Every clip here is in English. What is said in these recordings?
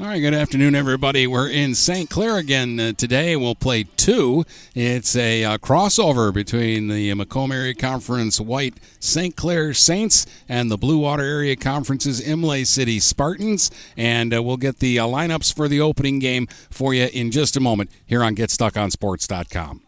All right, good afternoon, everybody. We're in St. Clair again uh, today. We'll play two. It's a uh, crossover between the Macomb Area Conference White St. Clair Saints and the Blue Water Area Conference's Imlay City Spartans. And uh, we'll get the uh, lineups for the opening game for you in just a moment here on GetStuckOnSports.com.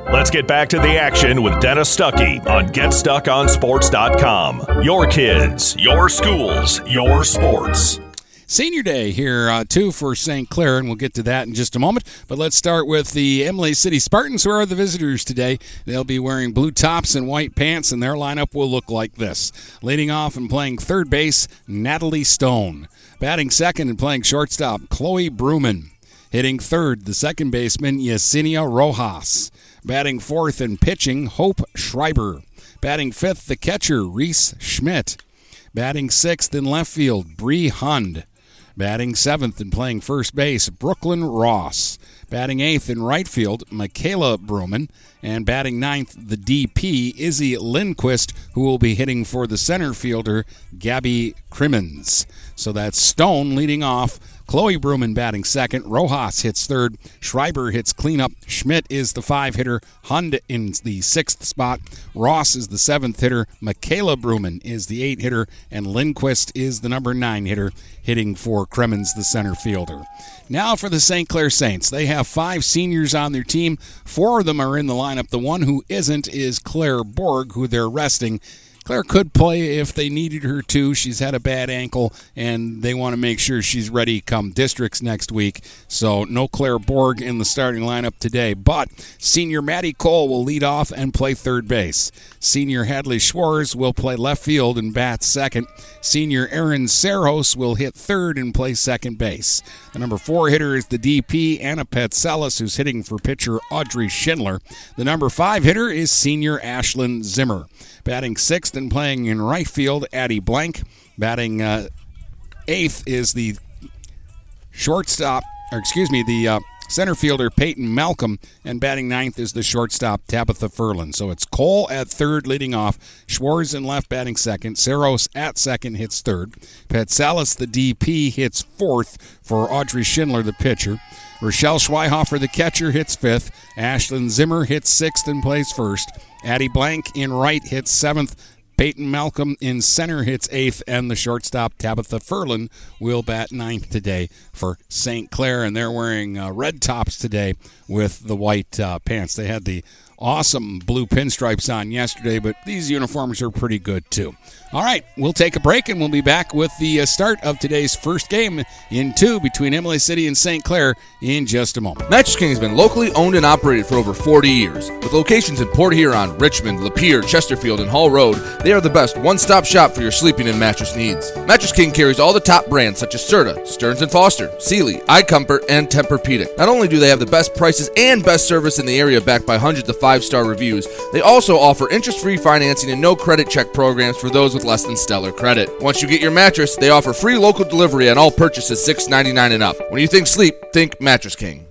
Let's get back to the action with Dennis Stuckey on GetStuckOnSports.com. Your kids, your schools, your sports. Senior Day here, uh, too, for St. Clair, and we'll get to that in just a moment. But let's start with the Imlay City Spartans, who are the visitors today. They'll be wearing blue tops and white pants, and their lineup will look like this. Leading off and playing third base, Natalie Stone. Batting second and playing shortstop, Chloe Bruman. Hitting third, the second baseman, Yesenia Rojas. Batting fourth and pitching, Hope Schreiber. Batting fifth, the catcher, Reese Schmidt. Batting sixth in left field, Bree Hund. Batting seventh and playing first base, Brooklyn Ross. Batting eighth in right field, Michaela Bruman. And batting ninth, the DP, Izzy Lindquist, who will be hitting for the center fielder, Gabby Crimmins. So that's Stone leading off. Chloe Bruman batting second. Rojas hits third. Schreiber hits cleanup. Schmidt is the five hitter. Hund in the sixth spot. Ross is the seventh hitter. Michaela Bruman is the eight hitter. And Lindquist is the number nine hitter, hitting for Cremens, the center fielder. Now for the St. Clair Saints. They have five seniors on their team. Four of them are in the lineup. The one who isn't is Claire Borg, who they're resting. Claire could play if they needed her to. She's had a bad ankle, and they want to make sure she's ready come districts next week. So, no Claire Borg in the starting lineup today. But senior Maddie Cole will lead off and play third base. Senior Hadley Schwartz will play left field and bat second. Senior Aaron Serros will hit third and play second base. The number four hitter is the DP, Anna Petzelis, who's hitting for pitcher Audrey Schindler. The number five hitter is senior Ashlyn Zimmer. Batting sixth and playing in right field, Addie Blank. Batting uh, eighth is the shortstop, or excuse me, the uh, center fielder Peyton Malcolm, and batting ninth is the shortstop Tabitha Furlan. So it's Cole at third leading off, Schwartz in left batting second, Saros at second hits third, Petsalis the DP hits fourth for Audrey Schindler the pitcher. Rochelle Schweihofer, the catcher, hits fifth. Ashlyn Zimmer hits sixth and plays first. Addie Blank in right hits seventh. Peyton Malcolm in center hits eighth, and the shortstop Tabitha Furlan will bat ninth today for St. Clair, and they're wearing uh, red tops today with the white uh, pants. They had the awesome blue pinstripes on yesterday, but these uniforms are pretty good too. All right, we'll take a break and we'll be back with the uh, start of today's first game in two between Imlay City and St. Clair in just a moment. Mattress King has been locally owned and operated for over 40 years. With locations in Port Huron, Richmond, Lapeer, Chesterfield, and Hall Road, they are the best one-stop shop for your sleeping and mattress needs. Mattress King carries all the top brands such as Serta, Stearns & Foster, Sealy, iComfort, and Tempur-Pedic. Not only do they have the best prices and best service in the area backed by hundreds of five-star reviews, they also offer interest-free financing and no credit check programs for those with less than stellar credit. Once you get your mattress, they offer free local delivery on all purchases $6.99 and up. When you think sleep, think Mattress King.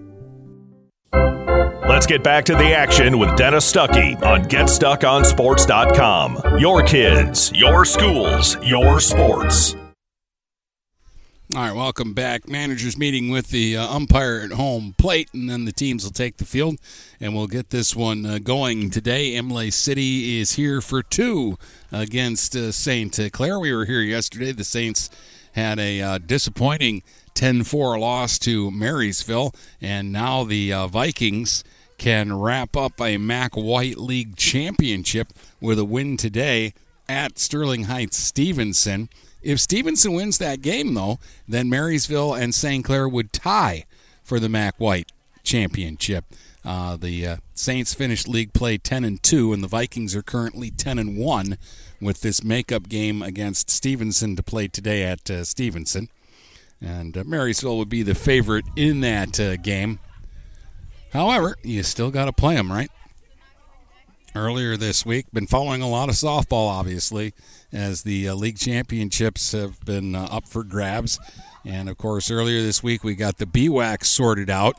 Let's get back to the action with Dennis Stuckey on GetStuckOnSports.com. Your kids, your schools, your sports. All right, welcome back. Managers meeting with the uh, umpire at home plate, and then the teams will take the field, and we'll get this one uh, going today. Imlay City is here for two against uh, St. Clair. We were here yesterday. The Saints had a uh, disappointing 10 4 loss to Marysville, and now the uh, Vikings can wrap up a Mac White League championship with a win today at Sterling Heights Stevenson. If Stevenson wins that game, though, then Marysville and St. Clair would tie for the Mac White championship. Uh, the uh, Saints finished league play 10 and 2, and the Vikings are currently 10 and 1 with this makeup game against Stevenson to play today at uh, Stevenson. And uh, Marysville would be the favorite in that uh, game. However, you still got to play them, right? Earlier this week, been following a lot of softball, obviously as the uh, league championships have been uh, up for grabs. And of course, earlier this week we got the BWAC sorted out.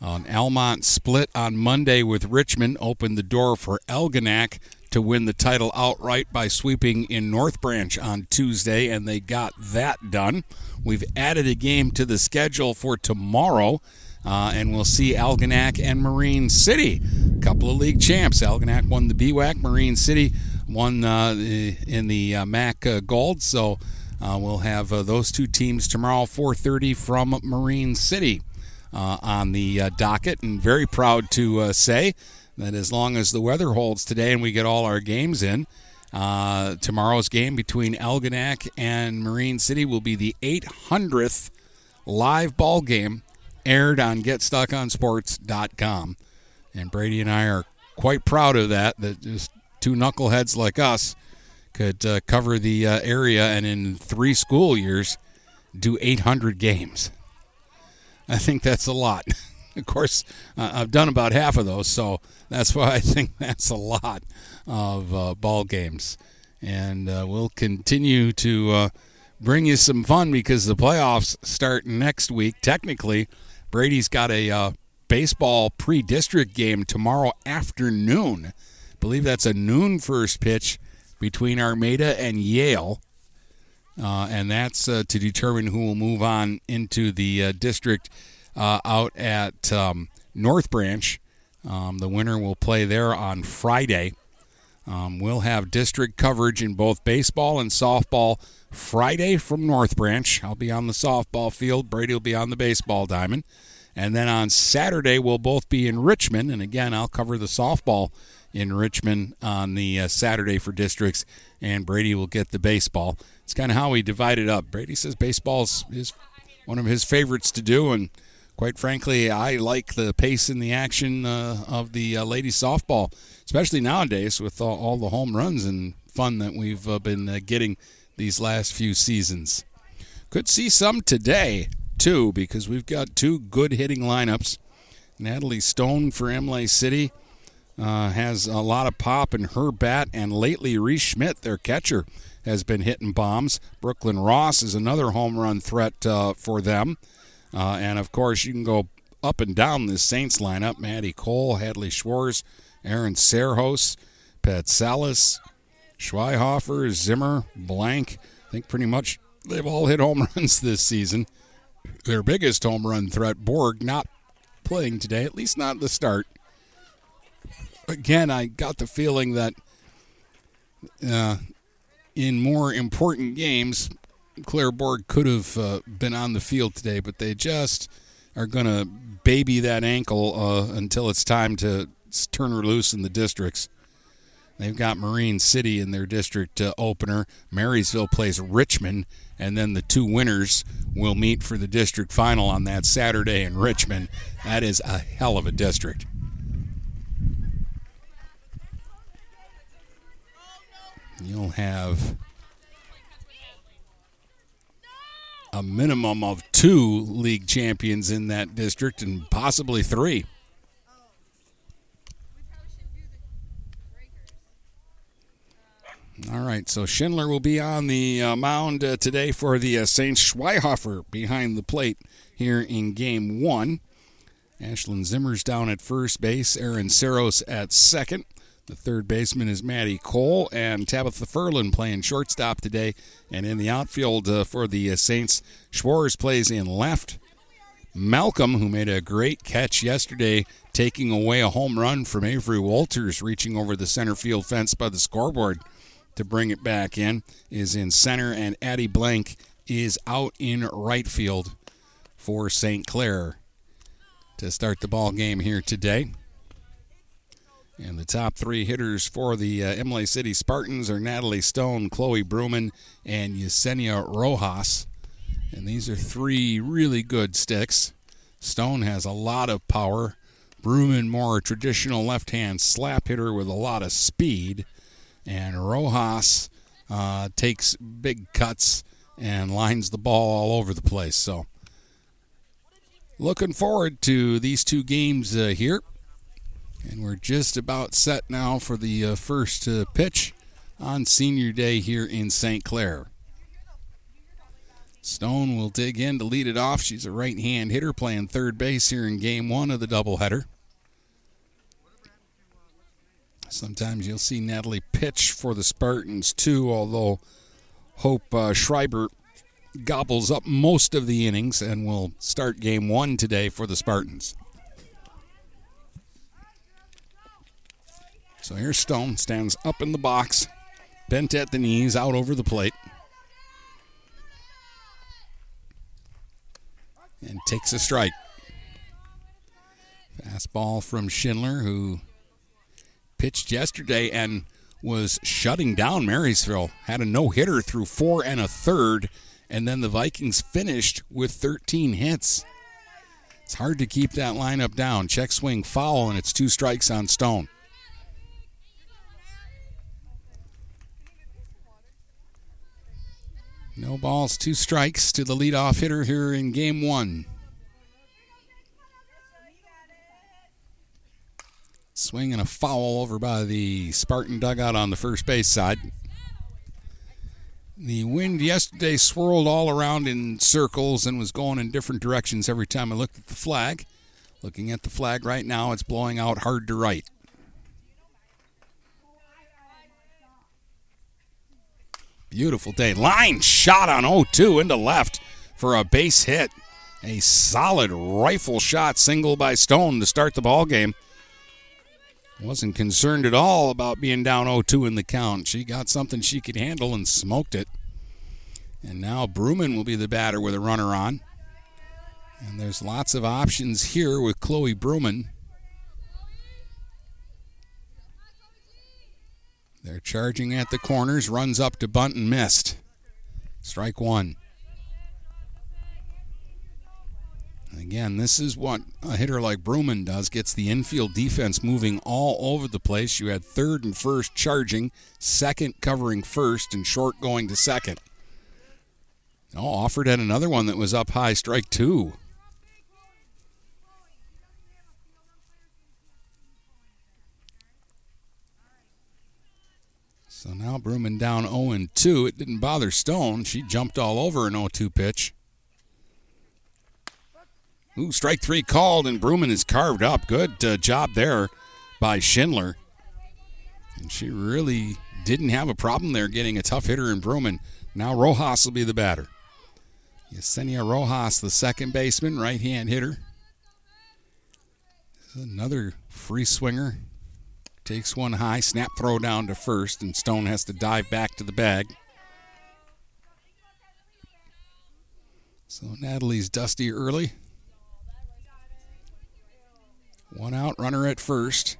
Um, Almont split on Monday with Richmond, opened the door for Algonac to win the title outright by sweeping in North Branch on Tuesday, and they got that done. We've added a game to the schedule for tomorrow. Uh, and we'll see Algonac and Marine City, a couple of league champs. Algonac won the BWAC, Marine City won uh, in the uh, MAC uh, Gold. So we'll have those two teams tomorrow, 4:30 from Marine City on the docket. And very proud to say that as long as the weather holds today and we get all our games in. Uh, tomorrow's game between Algonac and Marine City will be the 800th live ball game aired on GetStuckOnSports.com. And Brady and I are quite proud of that. That just two knuckleheads like us could uh, cover the uh, area and in three school years do 800 games. I think that's a lot. of course, uh, I've done about half of those, so that's why I think that's a lot of uh, ball games. And uh, we'll continue to uh, bring you some fun because the playoffs start next week. Technically, Brady's got a baseball pre district game tomorrow afternoon believe that's a noon first pitch between Armada and Yale. Uh, and that's uh, to determine who will move on into the uh, district uh, out at um, North Branch. Um, the winner will play there on Friday. Um, we'll have district coverage in both baseball and softball Friday from North Branch. I'll be on the softball field. Brady will be on the baseball diamond. And then on Saturday, we'll both be in Richmond. And again, I'll cover the softball in Richmond on the uh, Saturday for districts, and Brady will get the baseball. It's kind of how we divide it up. Brady says baseball's is one of his favorites to do, and quite frankly, I like the pace and the action uh, of the uh, ladies softball, especially nowadays with all, all, the home runs and fun that we've uh, been uh, getting these last few seasons. Could see some today too, because we've got two good hitting lineups. Natalie Stone for Imlay City uh, has a lot of pop in her bat, and lately Reese Schmidt, their catcher, has been hitting bombs. Brooklyn Ross is another home run threat uh, for them. Uh, and of course, you can go up and down this Saints lineup Maddie Cole, Hadley Schwartz, Aaron Serhos, Petzelis, Schweihofer, Zimmer, Blank. I think pretty much they've all hit home runs this season. Their biggest home run threat, Borg, not playing today, at least not the start again, I got the feeling that uh, in more important games, Claire Borg could have uh, been on the field today, but they just are going to baby that ankle uh, until it's time to turn her loose in the districts. They've got Marine City in their district uh, opener. Marysville plays Richmond, and then the two winners will meet for the district final on that Saturday in Richmond. That is a hell of a district. you'll have a minimum of two league champions in that district and possibly three. All right, so Schindler will be on the uh, mound uh, today for the uh, St. Schweihofer behind the plate here in game one. Ashlyn Zimmer's down at first base, Aaron Saros at second. The third baseman is Maddie Cole, and Tabitha Furlan playing shortstop today. And in the outfield uh, for the uh, Saints, Schwartz plays in left. Malcolm, who made a great catch yesterday, taking away a home run from Avery Walters, reaching over the center field fence by the scoreboard to bring it back in, is in center, and Addie Blank is out in right field for St. Clair to start the ball game here today. And the top three hitters for the uh, Imlay City Spartans are Natalie Stone, Chloe Bruman, and Yesenia Rojas. And these are three really good sticks. Stone has a lot of power. Bruman, more traditional left hand slap hitter with a lot of speed. And Rojas uh, takes big cuts and lines the ball all over the place. So, looking forward to these two games uh, here. And we're just about set now for the uh, first uh, pitch on senior day here in St. Clair. Stone will dig in to lead it off. She's a right hand hitter playing third base here in game one of the doubleheader. Sometimes you'll see Natalie pitch for the Spartans too, although Hope uh, Schreiber gobbles up most of the innings and will start game one today for the Spartans. So here's Stone, stands up in the box, bent at the knees, out over the plate. And takes a strike. Fastball from Schindler, who pitched yesterday and was shutting down Marysville. Had a no hitter through four and a third, and then the Vikings finished with 13 hits. It's hard to keep that lineup down. Check swing foul, and it's two strikes on Stone. No balls, two strikes to the leadoff hitter here in game one. Swing and a foul over by the Spartan dugout on the first base side. The wind yesterday swirled all around in circles and was going in different directions every time I looked at the flag. Looking at the flag right now, it's blowing out hard to right. Beautiful day. Line shot on 0 2 into left for a base hit. A solid rifle shot single by Stone to start the ball game. Wasn't concerned at all about being down 0 2 in the count. She got something she could handle and smoked it. And now Bruman will be the batter with a runner on. And there's lots of options here with Chloe Bruman. They're charging at the corners, runs up to bunt and missed. Strike one. Again, this is what a hitter like Bruman does. Gets the infield defense moving all over the place. You had third and first charging, second covering first, and short going to second. Oh, offered at another one that was up high, strike two. So now Bruman down 0 2. It didn't bother Stone. She jumped all over an 0 2 pitch. Ooh, strike three called, and Bruman is carved up. Good uh, job there by Schindler. And she really didn't have a problem there getting a tough hitter in Bruman. Now Rojas will be the batter. Yesenia Rojas, the second baseman, right hand hitter. Another free swinger. Takes one high, snap throw down to first, and Stone has to dive back to the bag. So Natalie's dusty early. One out, runner at first.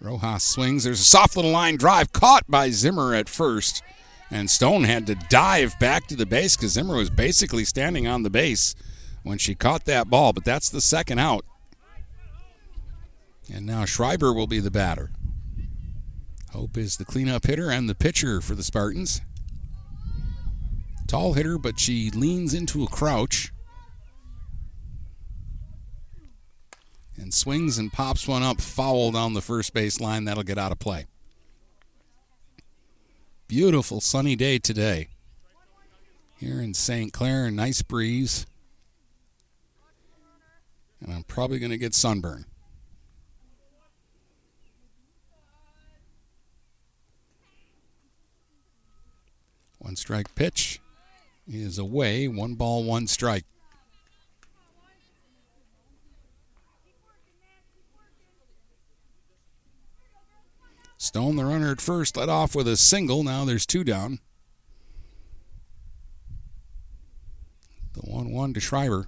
Rojas swings. There's a soft little line drive caught by Zimmer at first. And Stone had to dive back to the base because Zimmer was basically standing on the base when she caught that ball. But that's the second out. And now Schreiber will be the batter. Hope is the cleanup hitter and the pitcher for the Spartans. Tall hitter, but she leans into a crouch. And swings and pops one up foul down the first base line. That'll get out of play. Beautiful sunny day today. Here in St. Clair, nice breeze. And I'm probably going to get sunburn. Strike pitch is away. One ball, one strike. Stone, the runner at first, led off with a single. Now there's two down. The 1 1 to Schreiber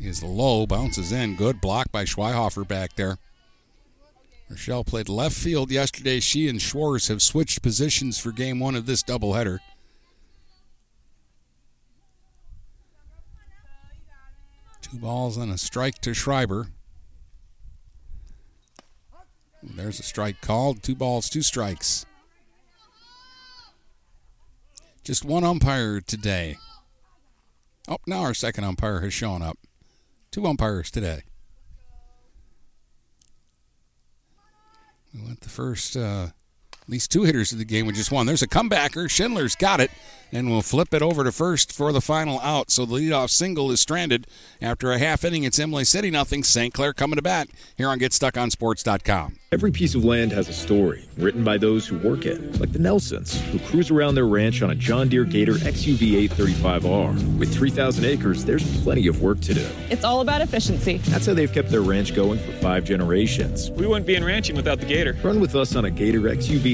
is low, bounces in. Good block by Schweihofer back there. Rochelle played left field yesterday. She and Schwartz have switched positions for game one of this doubleheader. Two balls and a strike to Schreiber. There's a strike called. Two balls, two strikes. Just one umpire today. Oh, now our second umpire has shown up. Two umpires today. We went the first, uh, at least two hitters of the game with just one. There's a comebacker. Schindler's got it, and we'll flip it over to first for the final out. So the leadoff single is stranded after a half inning. It's Imlay City nothing. St. Clair coming to bat here on GetStuckOnSports.com. Every piece of land has a story written by those who work it, like the Nelsons, who cruise around their ranch on a John Deere Gator XUV 835R. With 3,000 acres, there's plenty of work to do. It's all about efficiency. That's how they've kept their ranch going for five generations. We wouldn't be in ranching without the Gator. Run with us on a Gator XUV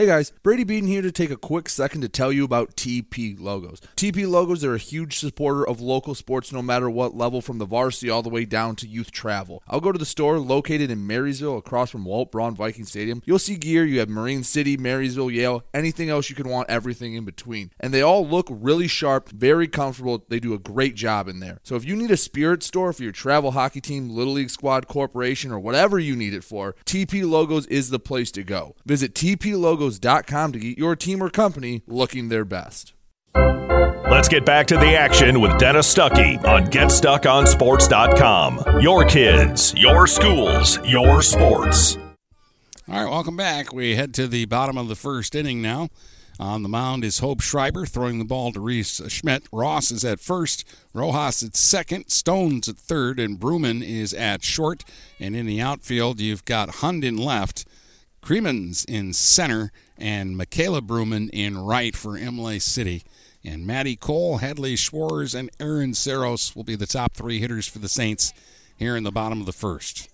Hey guys, Brady Beaton here to take a quick second to tell you about TP Logos. TP Logos are a huge supporter of local sports no matter what level from the varsity all the way down to youth travel. I'll go to the store located in Marysville across from Walt Braun Viking Stadium. You'll see gear, you have Marine City, Marysville, Yale, anything else you could want, everything in between. And they all look really sharp, very comfortable. They do a great job in there. So if you need a spirit store for your travel hockey team, Little League Squad Corporation, or whatever you need it for, TP Logos is the place to go. Visit TP Logos to get your team or company looking their best. Let's get back to the action with Dennis Stuckey on GetStuckOnSports.com. Your kids, your schools, your sports. All right, welcome back. We head to the bottom of the first inning now. On the mound is Hope Schreiber throwing the ball to Reese Schmidt. Ross is at first, Rojas at second, Stones at third, and Bruman is at short. And in the outfield, you've got Hund in left. Cremens in center and Michaela Bruman in right for Imlay City. And Maddie Cole, Hadley Schwartz, and Aaron Saros will be the top three hitters for the Saints here in the bottom of the first.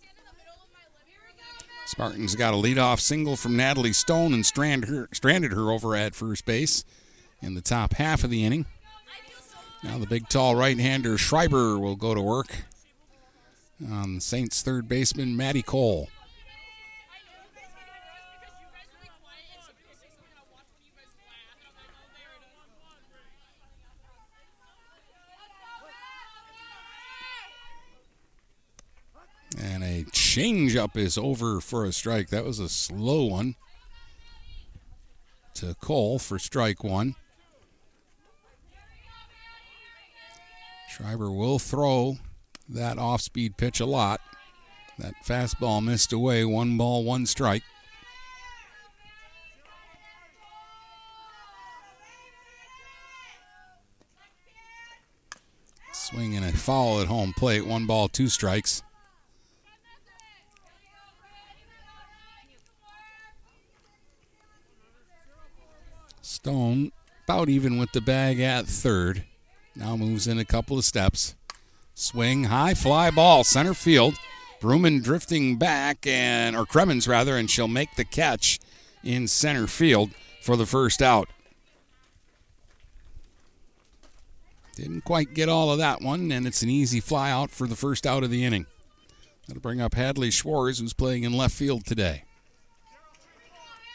Spartans got a leadoff single from Natalie Stone and stranded her, stranded her over at first base in the top half of the inning. Now the big, tall right-hander Schreiber will go to work on Saints third baseman Maddie Cole. And a changeup is over for a strike. That was a slow one to Cole for strike one. Schreiber will throw that off speed pitch a lot. That fastball missed away. One ball, one strike. Swing and a foul at home plate. One ball, two strikes. Stone about even with the bag at third. Now moves in a couple of steps. Swing, high fly ball, center field. Bruman drifting back and or Cremens rather, and she'll make the catch in center field for the first out. Didn't quite get all of that one, and it's an easy fly out for the first out of the inning. That'll bring up Hadley Schwartz, who's playing in left field today.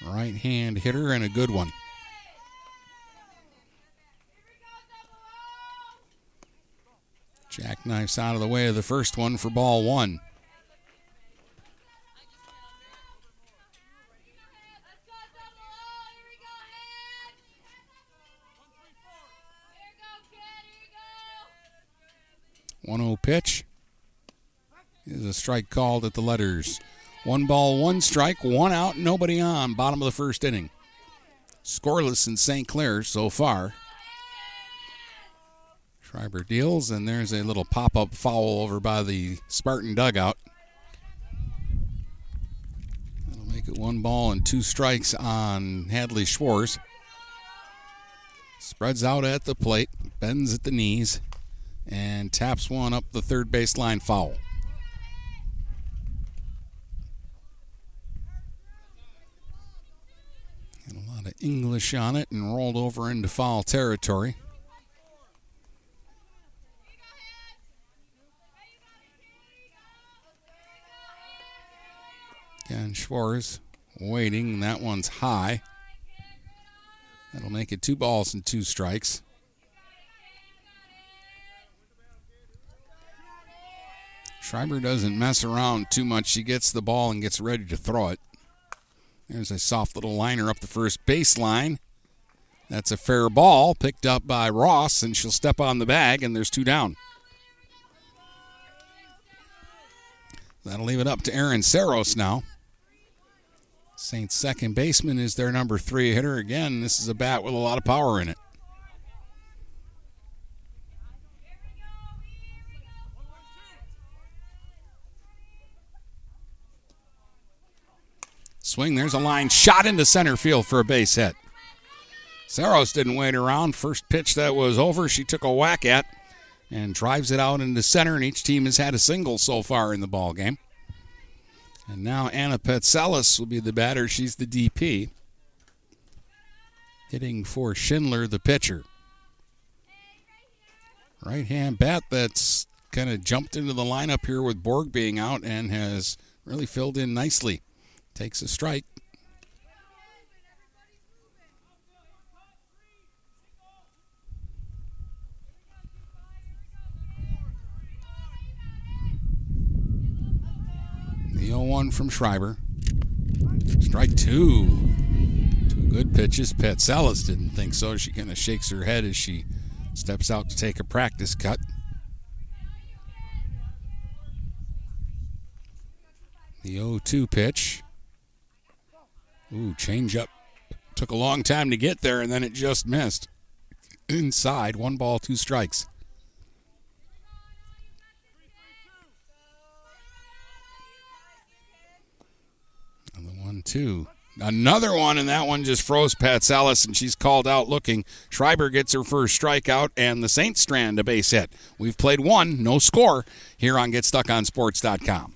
Right hand hitter and a good one. Jackknifes out of the way of the first one for ball one. One zero pitch is a strike called at the letters. One ball, one strike, one out, nobody on. Bottom of the first inning. Scoreless in St. Clair so far. Schreiber deals, and there's a little pop up foul over by the Spartan dugout. That'll make it one ball and two strikes on Hadley Schwartz. Spreads out at the plate, bends at the knees, and taps one up the third baseline foul. A lot of English on it and rolled over into foul territory. Again, Schwartz waiting. That one's high. That'll make it two balls and two strikes. Schreiber doesn't mess around too much. She gets the ball and gets ready to throw it. There's a soft little liner up the first baseline. That's a fair ball picked up by Ross, and she'll step on the bag, and there's two down. That'll leave it up to Aaron Saros now. Saints' second baseman is their number three hitter. Again, this is a bat with a lot of power in it. Swing, there's a line shot into center field for a base hit. Saros didn't wait around. First pitch that was over, she took a whack at and drives it out into center, and each team has had a single so far in the ball game. And now Anna Petzelis will be the batter. She's the DP. Hitting for Schindler, the pitcher. Right hand bat that's kind of jumped into the lineup here with Borg being out and has really filled in nicely. Takes a strike. The 0 1 from Schreiber. Strike two. Two good pitches. Petzelis didn't think so. She kind of shakes her head as she steps out to take a practice cut. The 0 2 pitch. Ooh, change up. Took a long time to get there, and then it just missed. Inside, one ball, two strikes. One, two. Another one, and that one just froze Petzelis, and she's called out looking. Schreiber gets her first strikeout, and the Saints strand a base hit. We've played one, no score, here on GetStuckOnSports.com.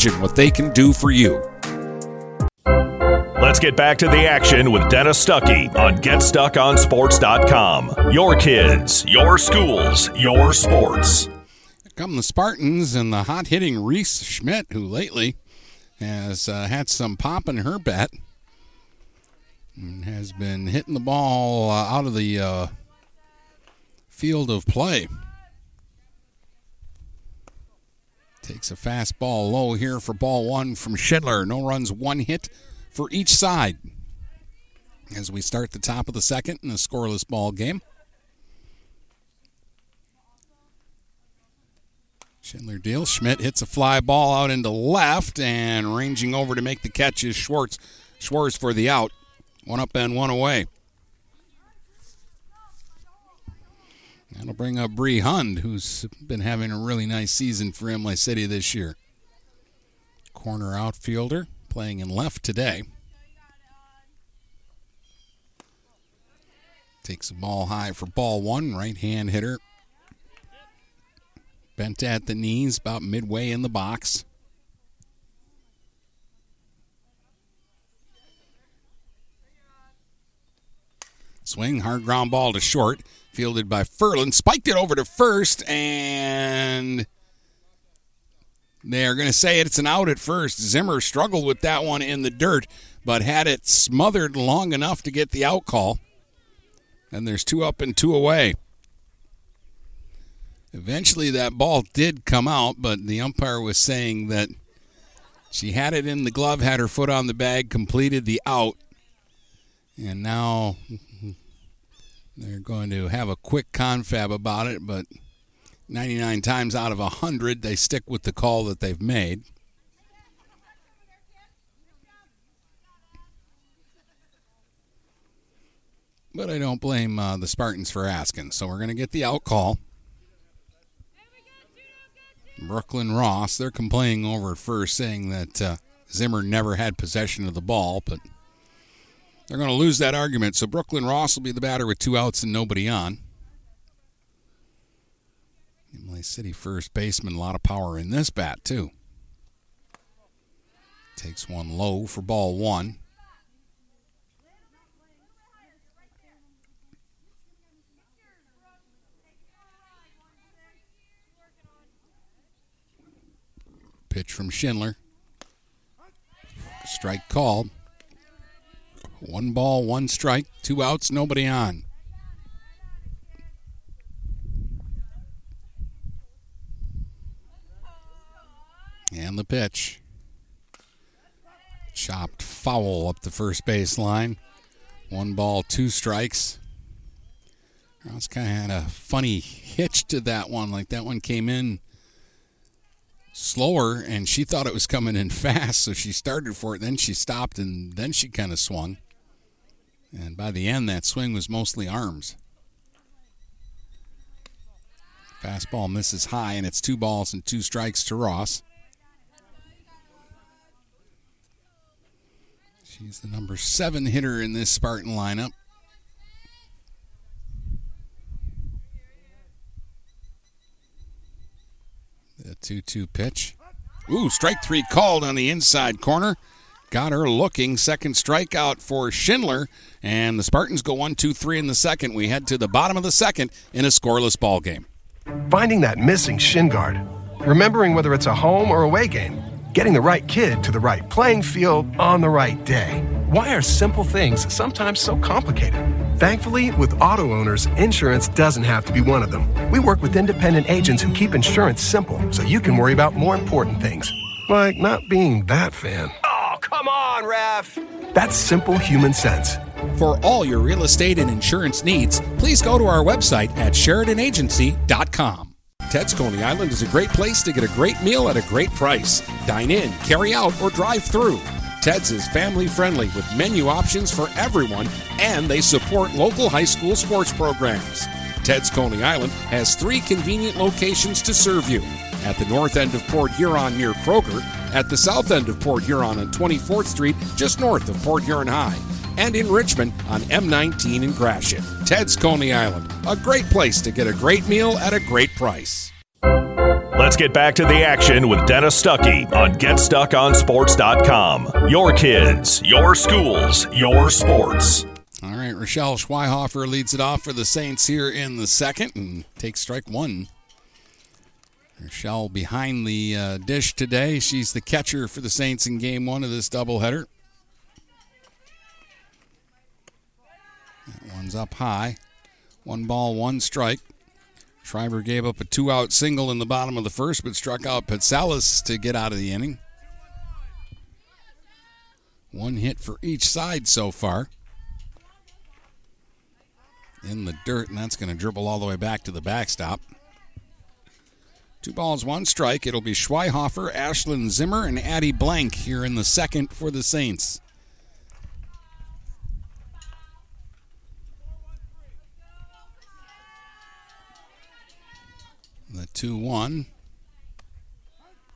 what they can do for you. Let's get back to the action with Dennis Stuckey on GetStuckOnSports.com. Your kids, your schools, your sports. Here come the Spartans and the hot hitting Reese Schmidt, who lately has uh, had some pop in her bat and has been hitting the ball uh, out of the uh, field of play. Takes a fastball low here for ball one from Schindler. No runs, one hit for each side. As we start the top of the second in a scoreless ball game. Schindler deals. Schmidt hits a fly ball out into left and ranging over to make the catch is Schwartz. Schwartz for the out. One up and one away. That'll bring up Bree Hund, who's been having a really nice season for Imlay City this year. corner outfielder, playing in left today. Takes a ball high for ball one, right hand hitter. Bent at the knees, about midway in the box. Swing, hard ground ball to short, fielded by Furlan. Spiked it over to first, and they're going to say it's an out at first. Zimmer struggled with that one in the dirt, but had it smothered long enough to get the out call. And there's two up and two away. Eventually, that ball did come out, but the umpire was saying that she had it in the glove, had her foot on the bag, completed the out, and now they're going to have a quick confab about it, but 99 times out of 100, they stick with the call that they've made. But I don't blame uh, the Spartans for asking. So we're going to get the out call. Brooklyn Ross, they're complaining over at first, saying that uh, Zimmer never had possession of the ball, but they're going to lose that argument. So Brooklyn Ross will be the batter with two outs and nobody on. Imlay City first baseman, a lot of power in this bat, too. Takes one low for ball one. Pitch from Schindler. Strike called. One ball, one strike, two outs, nobody on. And the pitch. Chopped foul up the first base line. One ball, two strikes. Ross kind of had a funny hitch to that one. Like that one came in slower and she thought it was coming in fast, so she started for it. Then she stopped and then she kind of swung. And by the end, that swing was mostly arms. Fastball misses high, and it's two balls and two strikes to Ross. She's the number seven hitter in this Spartan lineup. The 2 2 pitch. Ooh, strike three called on the inside corner. Got her looking. Second strikeout for Schindler. And the Spartans go one, two, three in the second. We head to the bottom of the second in a scoreless ball game. Finding that missing shin guard. Remembering whether it's a home or away game. Getting the right kid to the right playing field on the right day. Why are simple things sometimes so complicated? Thankfully, with auto owners, insurance doesn't have to be one of them. We work with independent agents who keep insurance simple so you can worry about more important things, like not being that fan. Come on, ref! That's simple human sense. For all your real estate and insurance needs, please go to our website at SheridanAgency.com. Ted's Coney Island is a great place to get a great meal at a great price. Dine in, carry out, or drive through. Ted's is family friendly with menu options for everyone, and they support local high school sports programs. Ted's Coney Island has three convenient locations to serve you at the north end of Port Huron near Kroger, at the south end of Port Huron on 24th Street, just north of Port Huron High, and in Richmond on M19 in Gratiot. Ted's Coney Island, a great place to get a great meal at a great price. Let's get back to the action with Dennis Stuckey on GetStuckOnSports.com. Your kids, your schools, your sports. All right, Rochelle Schweihofer leads it off for the Saints here in the second and takes strike one. Rochelle behind the uh, dish today. She's the catcher for the Saints in game one of this doubleheader. That one's up high. One ball, one strike. Schreiber gave up a two out single in the bottom of the first, but struck out Petzelis to get out of the inning. One hit for each side so far. In the dirt, and that's going to dribble all the way back to the backstop. Two balls, one strike. It'll be Schweihofer, Ashlyn Zimmer, and Addie Blank here in the second for the Saints. The 2 1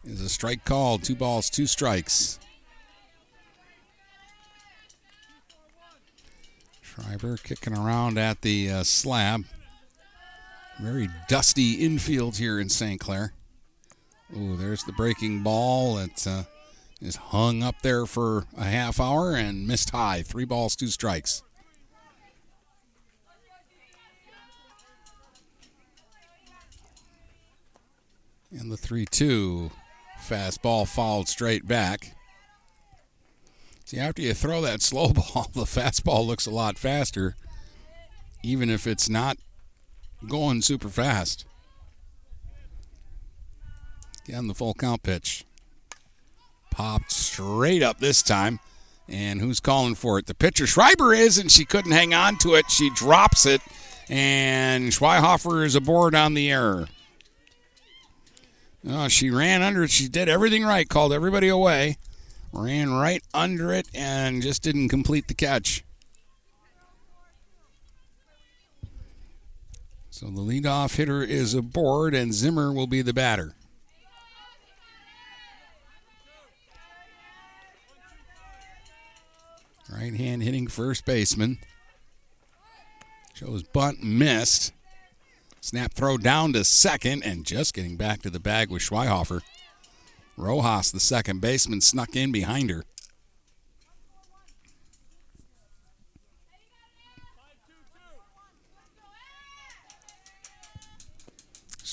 is a strike called. Two balls, two strikes. Schreiber kicking around at the uh, slab. Very dusty infield here in St. Clair. Oh, there's the breaking ball. It uh, is hung up there for a half hour and missed high. Three balls, two strikes. And the 3 2 fastball fouled straight back. See, after you throw that slow ball, the fastball looks a lot faster, even if it's not going super fast. Again, the full count pitch. Popped straight up this time. And who's calling for it? The pitcher Schreiber is, and she couldn't hang on to it. She drops it, and Schweihofer is aboard on the error. Oh, she ran under it. She did everything right, called everybody away, ran right under it, and just didn't complete the catch. So the leadoff hitter is aboard, and Zimmer will be the batter. Right hand hitting first baseman. Shows bunt missed. Snap throw down to second and just getting back to the bag with Schweihofer. Rojas, the second baseman, snuck in behind her.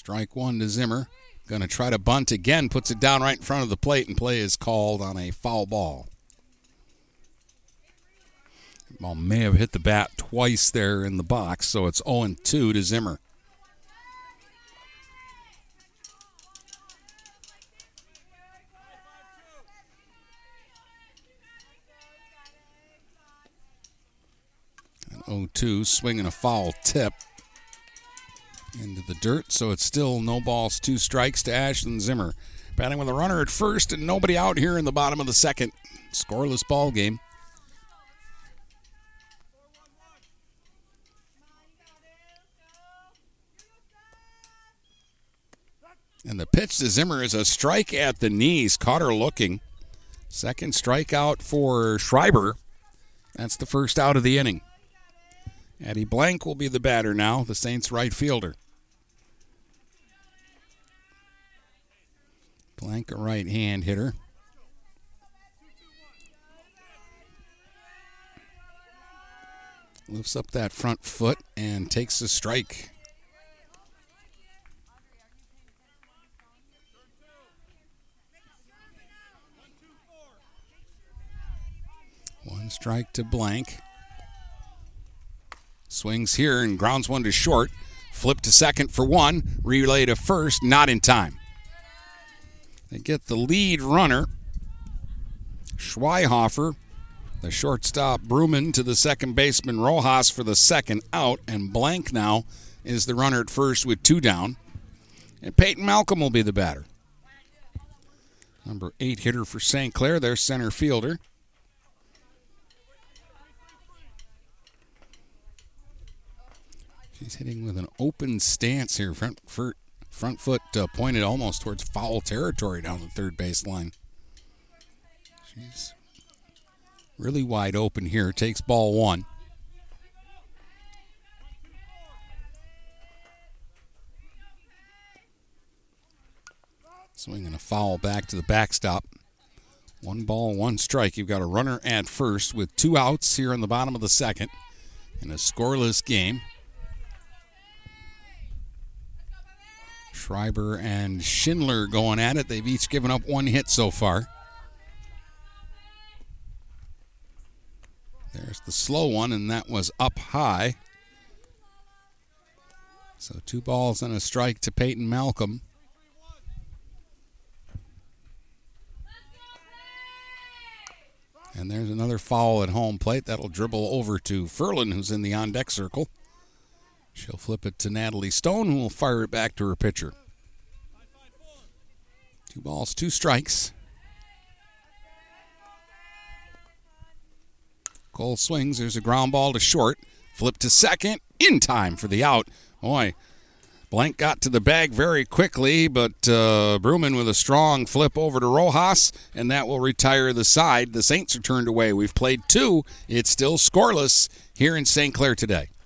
Strike one to Zimmer. Going to try to bunt again, puts it down right in front of the plate, and play is called on a foul ball. Ball may have hit the bat twice there in the box, so it's 0 2 to Zimmer. An 0 2, swinging a foul tip into the dirt, so it's still no balls, two strikes to Ashlyn Zimmer. Batting with a runner at first and nobody out here in the bottom of the second. Scoreless ball game. And the pitch to Zimmer is a strike at the knees. Caught her looking. Second strikeout for Schreiber. That's the first out of the inning. Addie Blank will be the batter now, the Saints right fielder. Blank, a right hand hitter. Lifts up that front foot and takes a strike. One strike to blank. Swings here and grounds one to short. Flip to second for one. Relay to first, not in time. They get the lead runner. Schweihofer, the shortstop Bruman to the second baseman Rojas for the second out, and Blank now is the runner at first with two down. And Peyton Malcolm will be the batter. Number eight hitter for St. Clair, their center fielder. She's hitting with an open stance here, front foot, front foot uh, pointed almost towards foul territory down the third baseline. She's really wide open here. Takes ball one. Swinging a foul back to the backstop. One ball, one strike. You've got a runner at first with two outs here in the bottom of the second in a scoreless game. Schreiber and Schindler going at it. They've each given up one hit so far. There's the slow one, and that was up high. So two balls and a strike to Peyton Malcolm. And there's another foul at home plate. That'll dribble over to Furlan, who's in the on deck circle. She'll flip it to Natalie Stone, who will fire it back to her pitcher. Two balls, two strikes. Cole swings. There's a ground ball to short. Flip to second. In time for the out. Boy, Blank got to the bag very quickly, but uh, Bruman with a strong flip over to Rojas, and that will retire the side. The Saints are turned away. We've played two. It's still scoreless here in St. Clair today.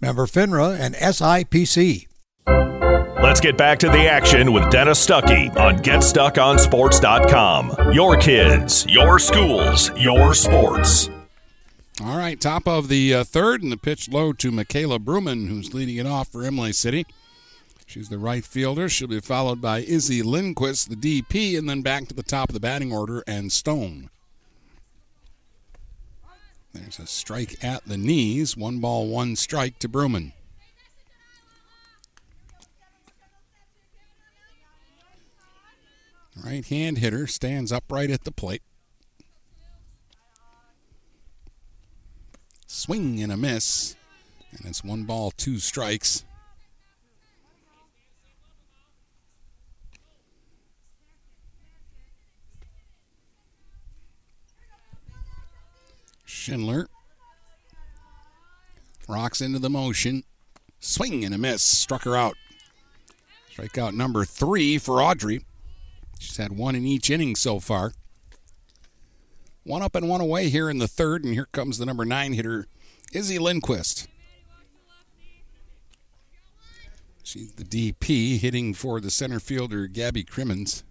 member FINRA and SIPC. Let's get back to the action with Dennis Stuckey on GetStuckOnSports.com. Your kids, your schools, your sports. All right, top of the uh, third, and the pitch low to Michaela Bruman, who's leading it off for Imlay City. She's the right fielder. She'll be followed by Izzy Lindquist, the DP, and then back to the top of the batting order and Stone. There's a strike at the knees. One ball, one strike to Bruman. Right hand hitter stands upright at the plate. Swing and a miss. And it's one ball, two strikes. Schindler rocks into the motion. Swing and a miss. Struck her out. Strikeout number three for Audrey. She's had one in each inning so far. One up and one away here in the third, and here comes the number nine hitter, Izzy Lindquist. She's the DP hitting for the center fielder, Gabby Crimmins.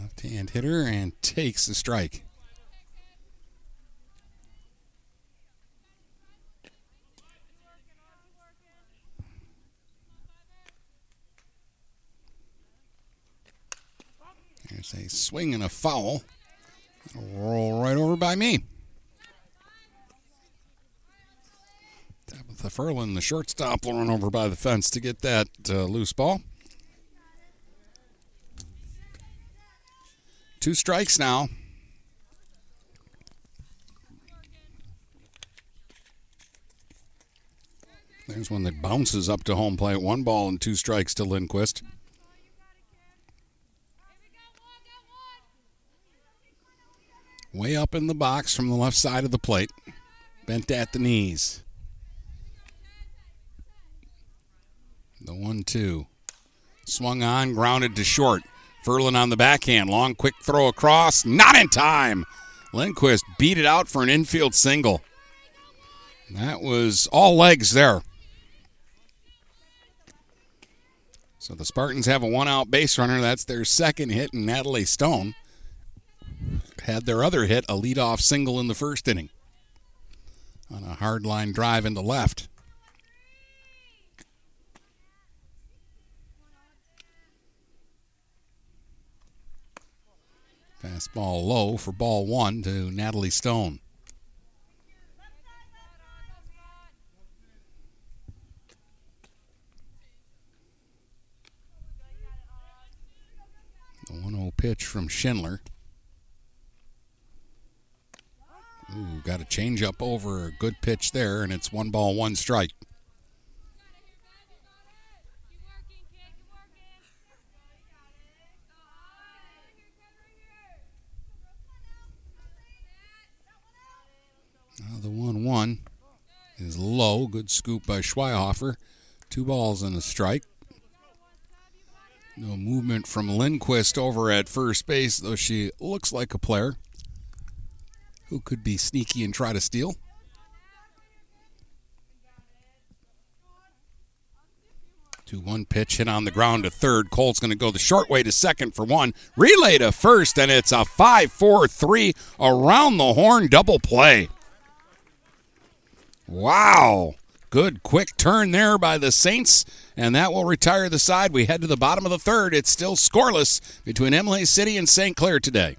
Left hand hitter and takes the strike. There's a swing and a foul. Roll right over by me. Tabitha Furlan, the shortstop, will run over by the fence to get that uh, loose ball. Two strikes now. There's one that bounces up to home plate. One ball and two strikes to Lindquist. Way up in the box from the left side of the plate. Bent at the knees. The one two. Swung on, grounded to short. Furlan on the backhand. Long, quick throw across. Not in time. Lindquist beat it out for an infield single. That was all legs there. So the Spartans have a one out base runner. That's their second hit, and Natalie Stone had their other hit, a leadoff single in the first inning on a hard line drive into left. Fastball low for ball one to Natalie Stone. The 1 0 pitch from Schindler. Ooh, got a changeup over. Good pitch there, and it's one ball, one strike. the 1 1 is low. Good scoop by Schweihofer. Two balls and a strike. No movement from Lindquist over at first base, though she looks like a player who could be sneaky and try to steal. Two one pitch hit on the ground to third. Cole's going to go the short way to second for one. Relay to first, and it's a 5 4 3 around the horn double play. Wow. Good quick turn there by the Saints, and that will retire the side. We head to the bottom of the third. It's still scoreless between Imlay City and St. Clair today.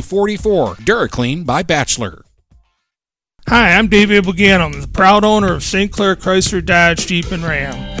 44. DuraClean by Bachelor. Hi, I'm David Buganum, the proud owner of St. Clair Chrysler Dodge Jeep and Ram.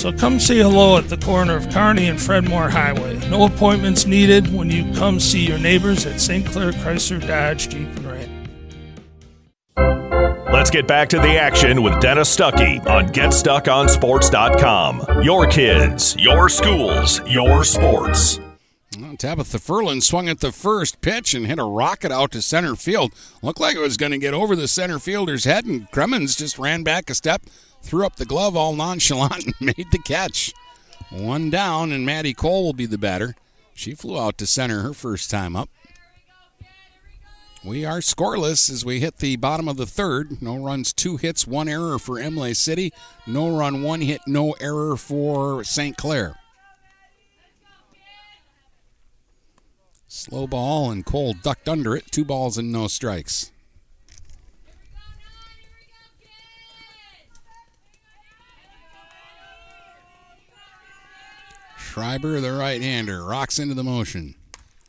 So come say hello at the corner of Kearney and Fred Moore Highway. No appointments needed when you come see your neighbors at St. Clair Chrysler Dodge Jeep and Ram. Let's get back to the action with Dennis Stuckey on GetStuckOnSports.com. Your kids, your schools, your sports. Well, Tabitha Furlan swung at the first pitch and hit a rocket out to center field. Looked like it was going to get over the center fielder's head, and Crimmins just ran back a step, threw up the glove all nonchalant, and made the catch. One down, and Maddie Cole will be the batter. She flew out to center her first time up. We are scoreless as we hit the bottom of the third. No runs, two hits, one error for Imlay City. No run, one hit, no error for St. Clair. Slow ball, and Cole ducked under it. Two balls and no strikes. Schreiber, the right hander, rocks into the motion.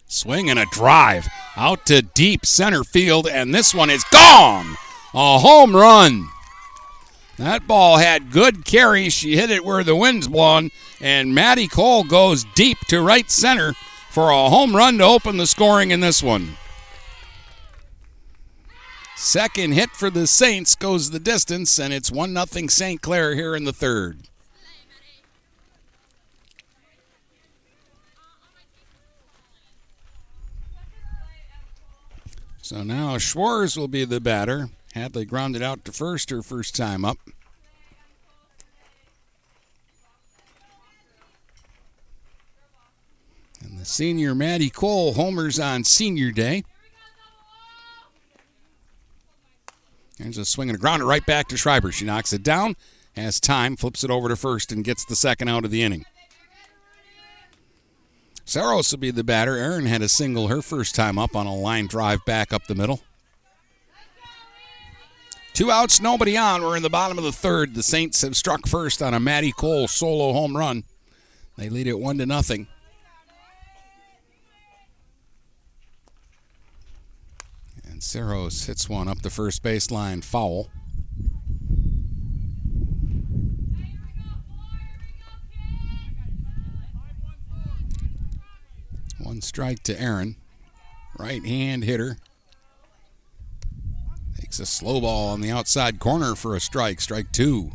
Swing and a drive out to deep center field, and this one is gone. A home run. That ball had good carry. She hit it where the wind's blowing, and Maddie Cole goes deep to right center for a home run to open the scoring in this one. Second hit for the Saints goes the distance, and it's 1 0 St. Clair here in the third. So now Schwartz will be the batter. Hadley grounded out to first her first time up. And the senior Maddie Cole homers on senior day. There's a swing and a grounder right back to Schreiber. She knocks it down, has time, flips it over to first, and gets the second out of the inning. Saros will be the batter. Aaron had a single her first time up on a line drive back up the middle. Two outs, nobody on. We're in the bottom of the third. The Saints have struck first on a Maddie Cole solo home run. They lead it one to nothing. And Saros hits one up the first baseline foul. One strike to Aaron. Right hand hitter. Takes a slow ball on the outside corner for a strike. Strike two.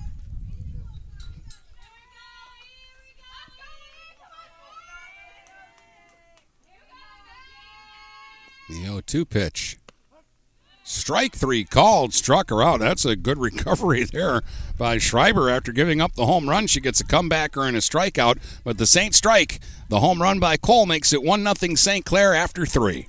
The 0 2 pitch. Strike three called, struck her out. That's a good recovery there by Schreiber after giving up the home run. She gets a comebacker and a strikeout, but the Saints strike. The home run by Cole makes it 1 0 St. Clair after three.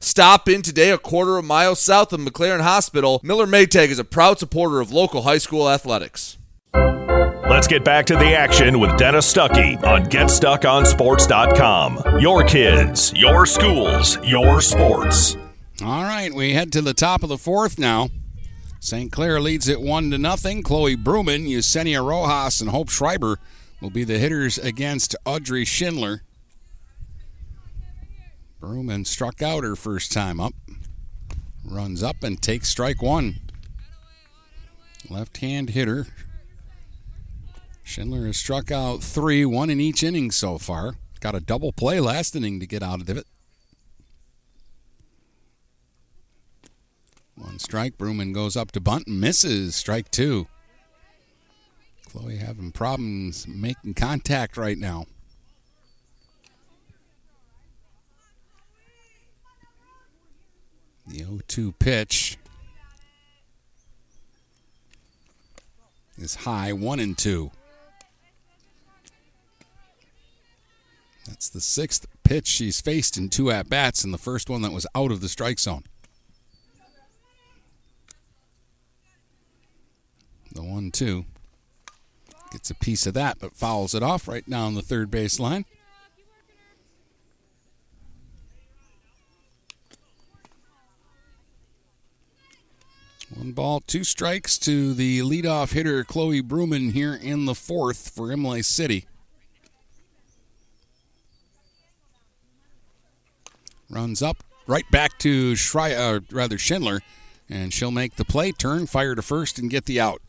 Stop in today a quarter of a mile south of McLaren Hospital. Miller Maytag is a proud supporter of local high school athletics. Let's get back to the action with Dennis Stuckey on GetStuckOnSports.com. Your kids, your schools, your sports. All right, we head to the top of the fourth now. St. Clair leads it one to nothing. Chloe Bruman, Yesenia Rojas, and Hope Schreiber will be the hitters against Audrey Schindler. Bruman struck out her first time up. Runs up and takes strike one. Left hand hitter. Schindler has struck out three, one in each inning so far. Got a double play last inning to get out of it. One strike. Bruman goes up to bunt and misses. Strike two. Chloe having problems making contact right now. The 0 2 pitch is high, 1 and 2. That's the sixth pitch she's faced in two at bats, and the first one that was out of the strike zone. The 1 2 gets a piece of that, but fouls it off right down the third base One ball, two strikes to the leadoff hitter, Chloe Bruman, here in the fourth for Imlay City. Runs up, right back to Schreier, uh, rather Schindler, and she'll make the play, turn, fire to first, and get the out.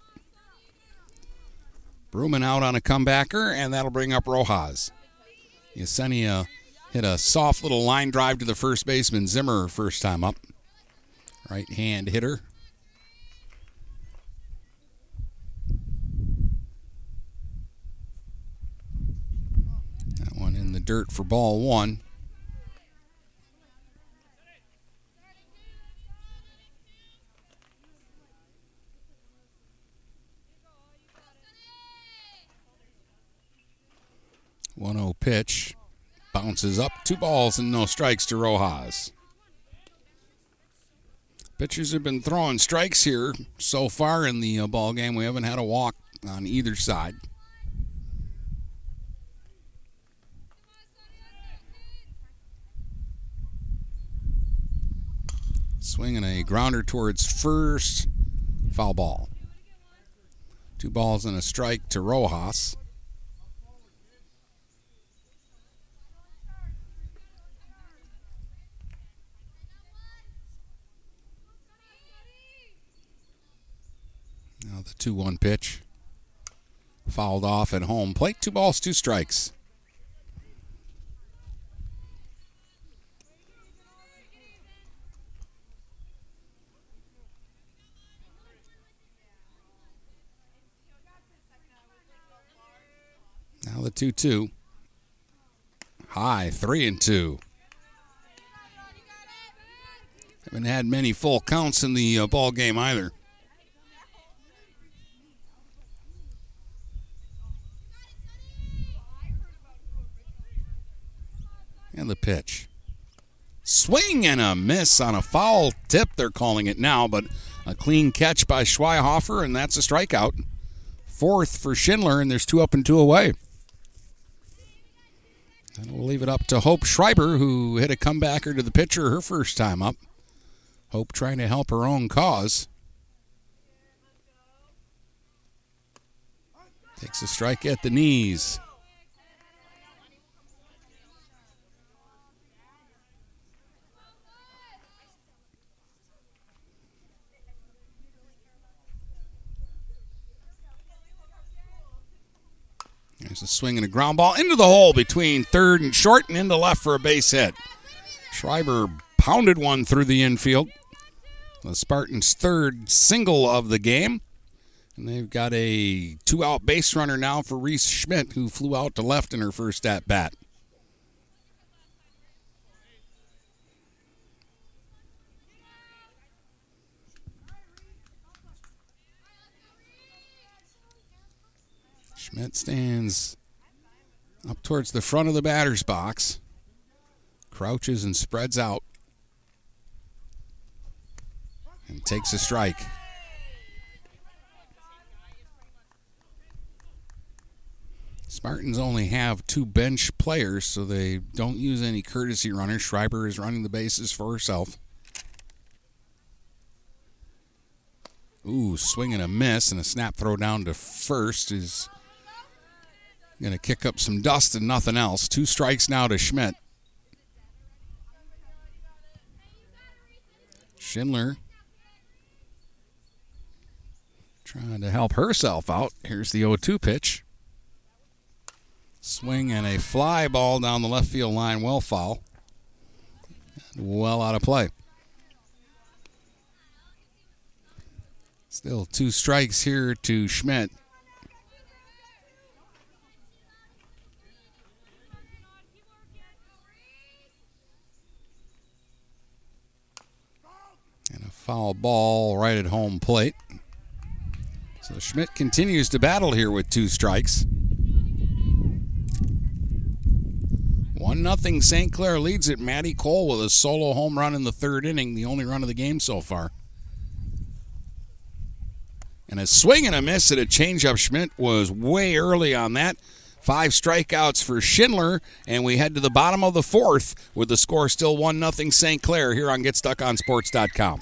Bruman out on a comebacker, and that'll bring up Rojas. Yesenia hit a soft little line drive to the first baseman, Zimmer, first time up. Right hand hitter. That one in the dirt for ball one. One zero pitch bounces up, two balls and no strikes to Rojas. Pitchers have been throwing strikes here so far in the uh, ball game. We haven't had a walk on either side. Swinging a grounder towards first. Foul ball. Two balls and a strike to Rojas. Now the 2 1 pitch. Fouled off at home plate. Two balls, two strikes. Now the 2 2. High, 3 and 2. Haven't had many full counts in the uh, ball game either. And the pitch. Swing and a miss on a foul tip, they're calling it now, but a clean catch by Schweihofer, and that's a strikeout. Fourth for Schindler, and there's two up and two away. And we'll leave it up to Hope Schreiber, who hit a comebacker to the pitcher her first time up. Hope trying to help her own cause. Takes a strike at the knees. There's a swing and a ground ball into the hole between third and short and into left for a base hit. Schreiber pounded one through the infield. The Spartans' third single of the game. And they've got a two out base runner now for Reese Schmidt, who flew out to left in her first at bat. Schmidt stands up towards the front of the batter's box, crouches and spreads out, and takes a strike. Spartans only have two bench players, so they don't use any courtesy runners. Schreiber is running the bases for herself. Ooh, swing and a miss, and a snap throw down to first is going to kick up some dust and nothing else. Two strikes now to Schmidt. Schindler trying to help herself out. Here's the 0 2 pitch. Swing and a fly ball down the left field line, well foul. Well out of play. Still two strikes here to Schmidt. And a foul ball right at home plate. So Schmidt continues to battle here with two strikes. One nothing. St. Clair leads it. Maddie Cole with a solo home run in the third inning, the only run of the game so far. And a swing and a miss at a changeup. Schmidt was way early on that. Five strikeouts for Schindler, and we head to the bottom of the fourth with the score still 1 0 St. Clair here on GetStuckOnSports.com.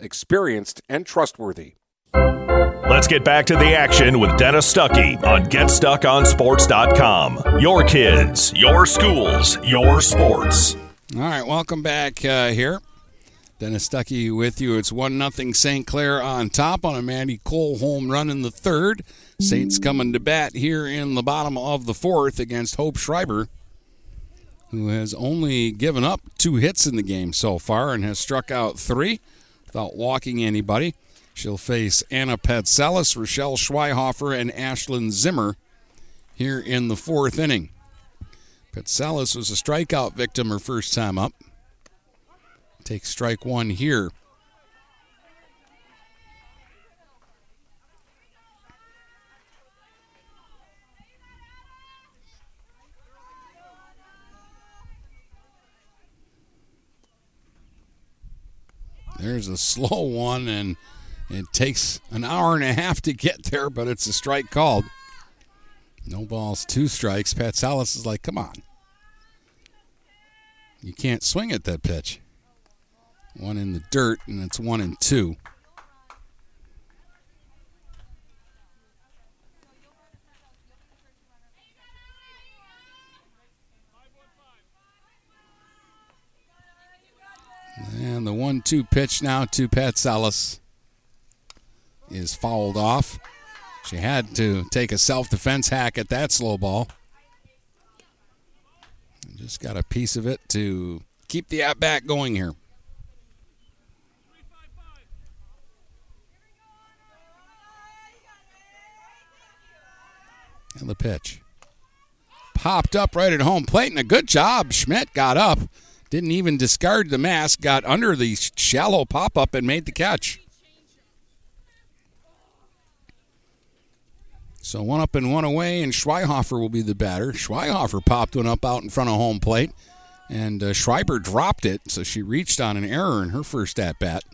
experienced and trustworthy. Let's get back to the action with Dennis Stuckey on GetStuckOnSports.com. Your kids, your schools, your sports. All right, welcome back uh, here. Dennis Stuckey with you. It's 1 0 St. Clair on top on a Mandy Cole home run in the third. Saints coming to bat here in the bottom of the fourth against Hope Schreiber, who has only given up two hits in the game so far and has struck out three without walking anybody. She'll face Anna Petzelis, Rochelle Schweihofer, and Ashlyn Zimmer here in the fourth inning. Petzelis was a strikeout victim her first time up. Take strike one here. There's a slow one, and it takes an hour and a half to get there, but it's a strike called. No balls, two strikes. Petzelis is like, come on. You can't swing at that pitch. One in the dirt, and it's one and two. And the one two pitch now to Petzelis is fouled off. She had to take a self defense hack at that slow ball. Just got a piece of it to keep the at bat going here. And the pitch. Popped up right at home plate, and a good job. Schmidt got up didn't even discard the mask, got under the shallow pop up and made the catch. So one up and one away, and Schweihofer will be the batter. Schweihofer popped one up out in front of home plate, and uh, Schreiber dropped it, so she reached on an error in her first at bat.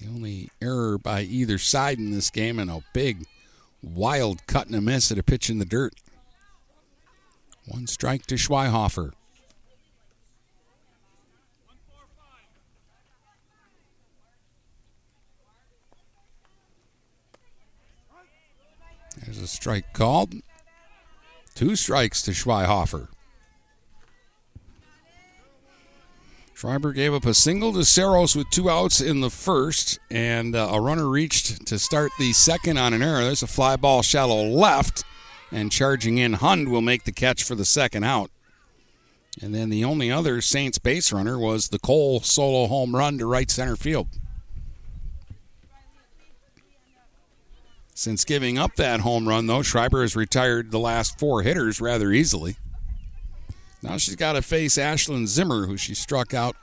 The only error by either side in this game, and a big, wild cut and a miss at a pitch in the dirt. One strike to Schweihofer. There's a strike called. Two strikes to Schweihofer. Schreiber gave up a single to Saros with two outs in the first, and uh, a runner reached to start the second on an error. There's a fly ball shallow left, and charging in Hund will make the catch for the second out. And then the only other Saints base runner was the Cole solo home run to right center field. Since giving up that home run, though, Schreiber has retired the last four hitters rather easily. Now she's got to face Ashlyn Zimmer, who she struck out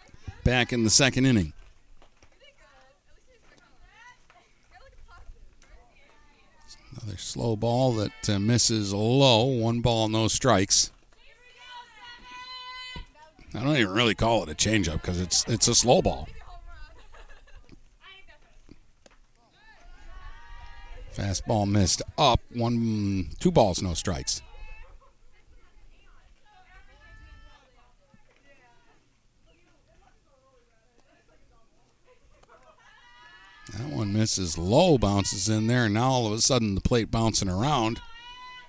back in the second inning. Another slow ball that uh, misses low. One ball, no strikes. I don't even really call it a changeup because it's it's a slow ball. Fastball missed up. One, two balls, no strikes. That one misses low, bounces in there, and now all of a sudden the plate bouncing around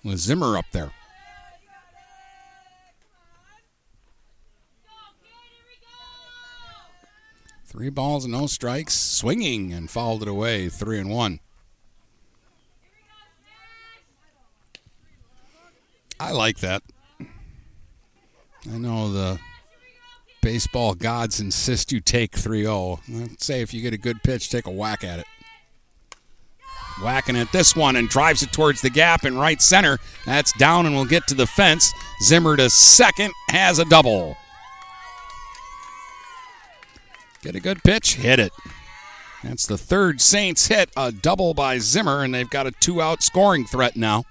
with Zimmer up there. Three balls and no strikes, swinging and fouled it away, three and one. I like that. I know the baseball gods insist you take 3 0. Let's say if you get a good pitch, take a whack at it. Whacking at this one and drives it towards the gap in right center. That's down and will get to the fence. Zimmer to second, has a double. Get a good pitch, hit it. That's the third Saints hit, a double by Zimmer, and they've got a two out scoring threat now.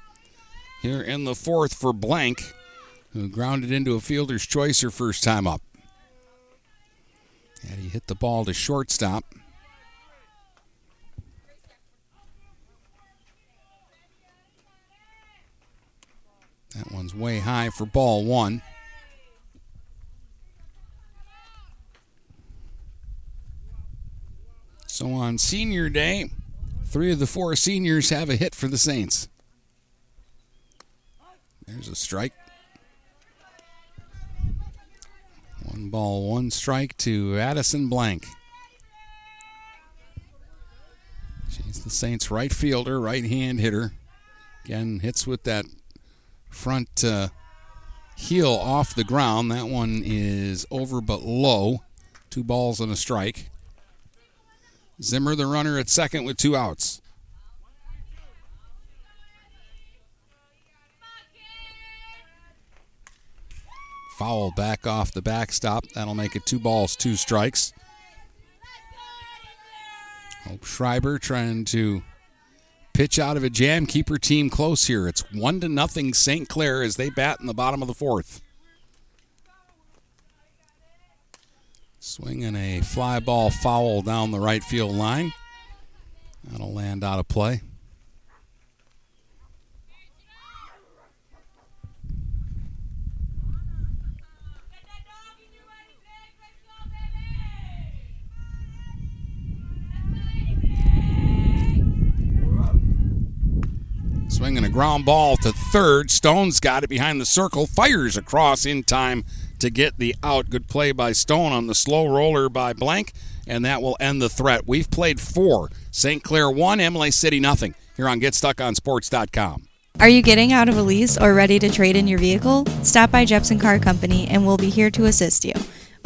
Here in the fourth for Blank, who grounded into a fielder's choice her first time up. Hit the ball to shortstop. That one's way high for ball one. So on senior day, three of the four seniors have a hit for the Saints. There's a strike. One ball, one strike to Addison Blank. She's the Saints' right fielder, right hand hitter. Again, hits with that front uh, heel off the ground. That one is over but low. Two balls and a strike. Zimmer, the runner at second with two outs. Foul back off the backstop. That'll make it two balls, two strikes. Hope Schreiber trying to pitch out of a jam, keep her team close here. It's one to nothing St. Clair as they bat in the bottom of the fourth. Swinging a fly ball foul down the right field line. That'll land out of play. Swinging a ground ball to third. Stone's got it behind the circle. Fires across in time to get the out. Good play by Stone on the slow roller by Blank, and that will end the threat. We've played four. St. Clair one, Imlay City nothing. Here on GetStuckOnSports.com. Are you getting out of a lease or ready to trade in your vehicle? Stop by Jepson Car Company and we'll be here to assist you.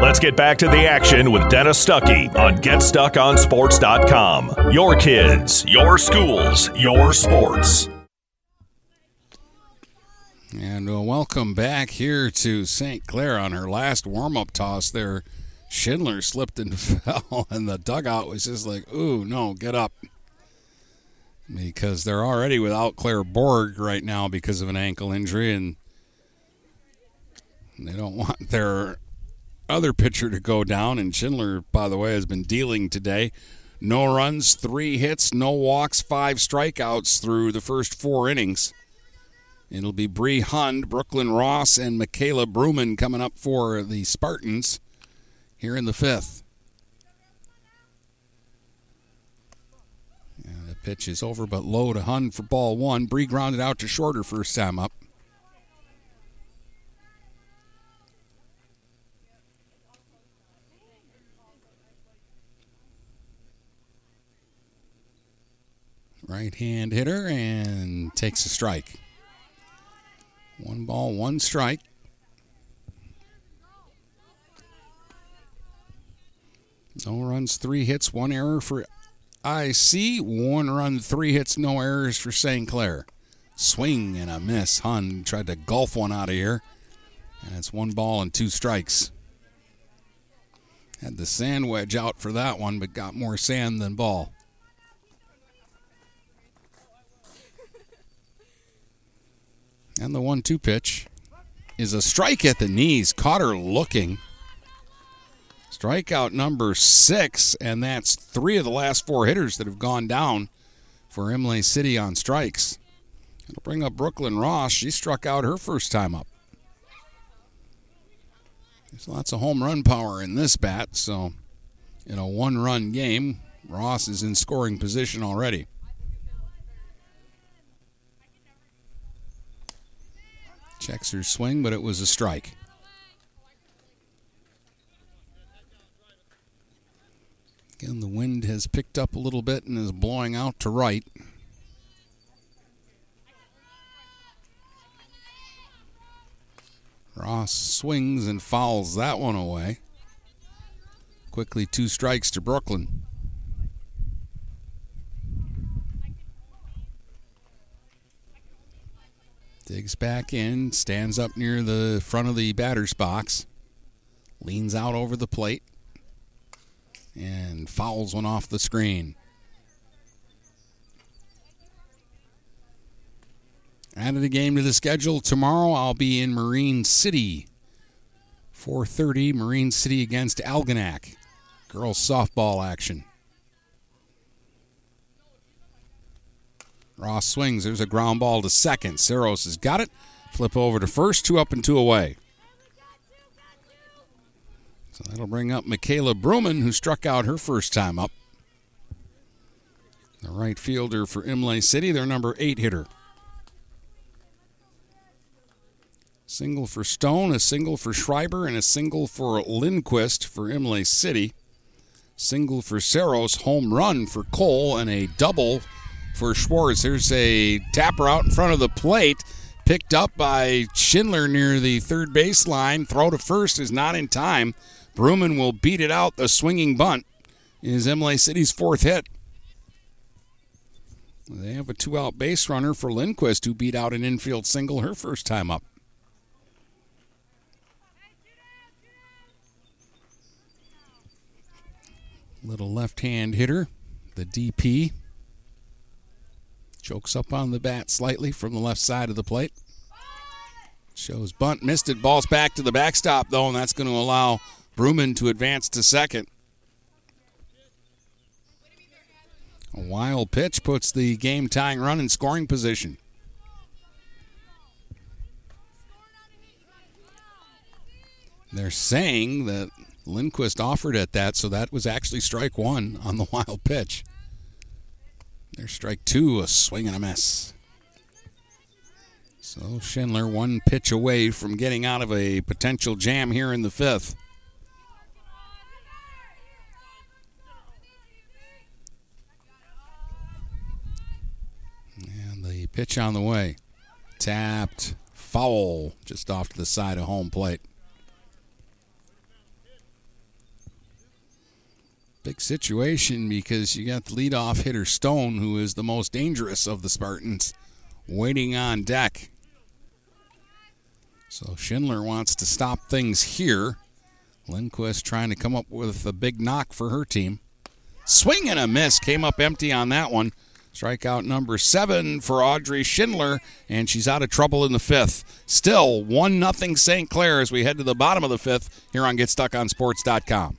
Let's get back to the action with Dennis Stuckey on GetStuckOnSports.com. Your kids, your schools, your sports. And uh, welcome back here to St. Clair on her last warm up toss there. Schindler slipped and fell, and the dugout was just like, ooh, no, get up. Because they're already without Claire Borg right now because of an ankle injury, and they don't want their other pitcher to go down. And Schindler, by the way, has been dealing today. No runs, three hits, no walks, five strikeouts through the first four innings. It'll be Bree Hund, Brooklyn Ross, and Michaela Bruman coming up for the Spartans here in the fifth. Yeah, the pitch is over, but low to Hund for ball one. Bree grounded out to shorter first time up. Right hand hitter and takes a strike. One ball, one strike. No runs, three hits, one error for IC. One run, three hits, no errors for St. Clair. Swing and a miss. Hund tried to golf one out of here. And it's one ball and two strikes. Had the sand wedge out for that one, but got more sand than ball. And the one two pitch is a strike at the knees. Caught her looking. Strikeout number six, and that's three of the last four hitters that have gone down for Imlay City on strikes. It'll bring up Brooklyn Ross. She struck out her first time up. There's lots of home run power in this bat, so in a one run game, Ross is in scoring position already. Checks her swing, but it was a strike. Again, the wind has picked up a little bit and is blowing out to right. Ross swings and fouls that one away. Quickly, two strikes to Brooklyn. Digs back in, stands up near the front of the batter's box, leans out over the plate, and fouls one off the screen. Added a game to the schedule tomorrow. I'll be in Marine City. 4:30 Marine City against Algonac. Girls softball action. Ross swings. There's a ground ball to second. Saros has got it. Flip over to first. Two up and two away. So that'll bring up Michaela Bruman, who struck out her first time up. The right fielder for Imlay City, their number eight hitter. Single for Stone, a single for Schreiber, and a single for Lindquist for Imlay City. Single for Saros, home run for Cole, and a double for Schwartz. There's a tapper out in front of the plate, picked up by Schindler near the third baseline. Throw to first is not in time. Bruman will beat it out. The swinging bunt is Imlay City's fourth hit. They have a two out base runner for Lindquist, who beat out an infield single her first time up. Little left hand hitter, the DP. Chokes up on the bat slightly from the left side of the plate. Shows bunt, missed it. Ball's back to the backstop, though, and that's going to allow Bruman to advance to second. A wild pitch puts the game tying run in scoring position. They're saying that Lindquist offered at that, so that was actually strike one on the wild pitch. There's strike two, a swing and a miss. So Schindler one pitch away from getting out of a potential jam here in the fifth. And the pitch on the way. Tapped, foul, just off to the side of home plate. Situation because you got the leadoff hitter Stone, who is the most dangerous of the Spartans, waiting on deck. So Schindler wants to stop things here. Lindquist trying to come up with a big knock for her team. Swing and a miss. Came up empty on that one. Strikeout number seven for Audrey Schindler, and she's out of trouble in the fifth. Still 1 0 St. Clair as we head to the bottom of the fifth here on GetStuckOnSports.com.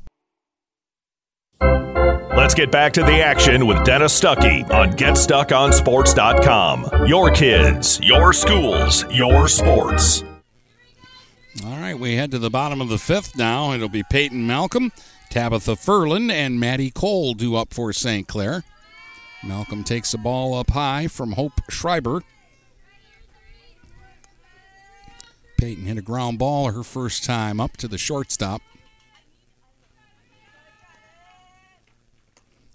Let's get back to the action with Dennis Stuckey on GetStuckOnSports.com. Your kids, your schools, your sports. All right, we head to the bottom of the fifth now. It'll be Peyton Malcolm, Tabitha Furlan, and Maddie Cole due up for St. Clair. Malcolm takes the ball up high from Hope Schreiber. Peyton hit a ground ball her first time up to the shortstop.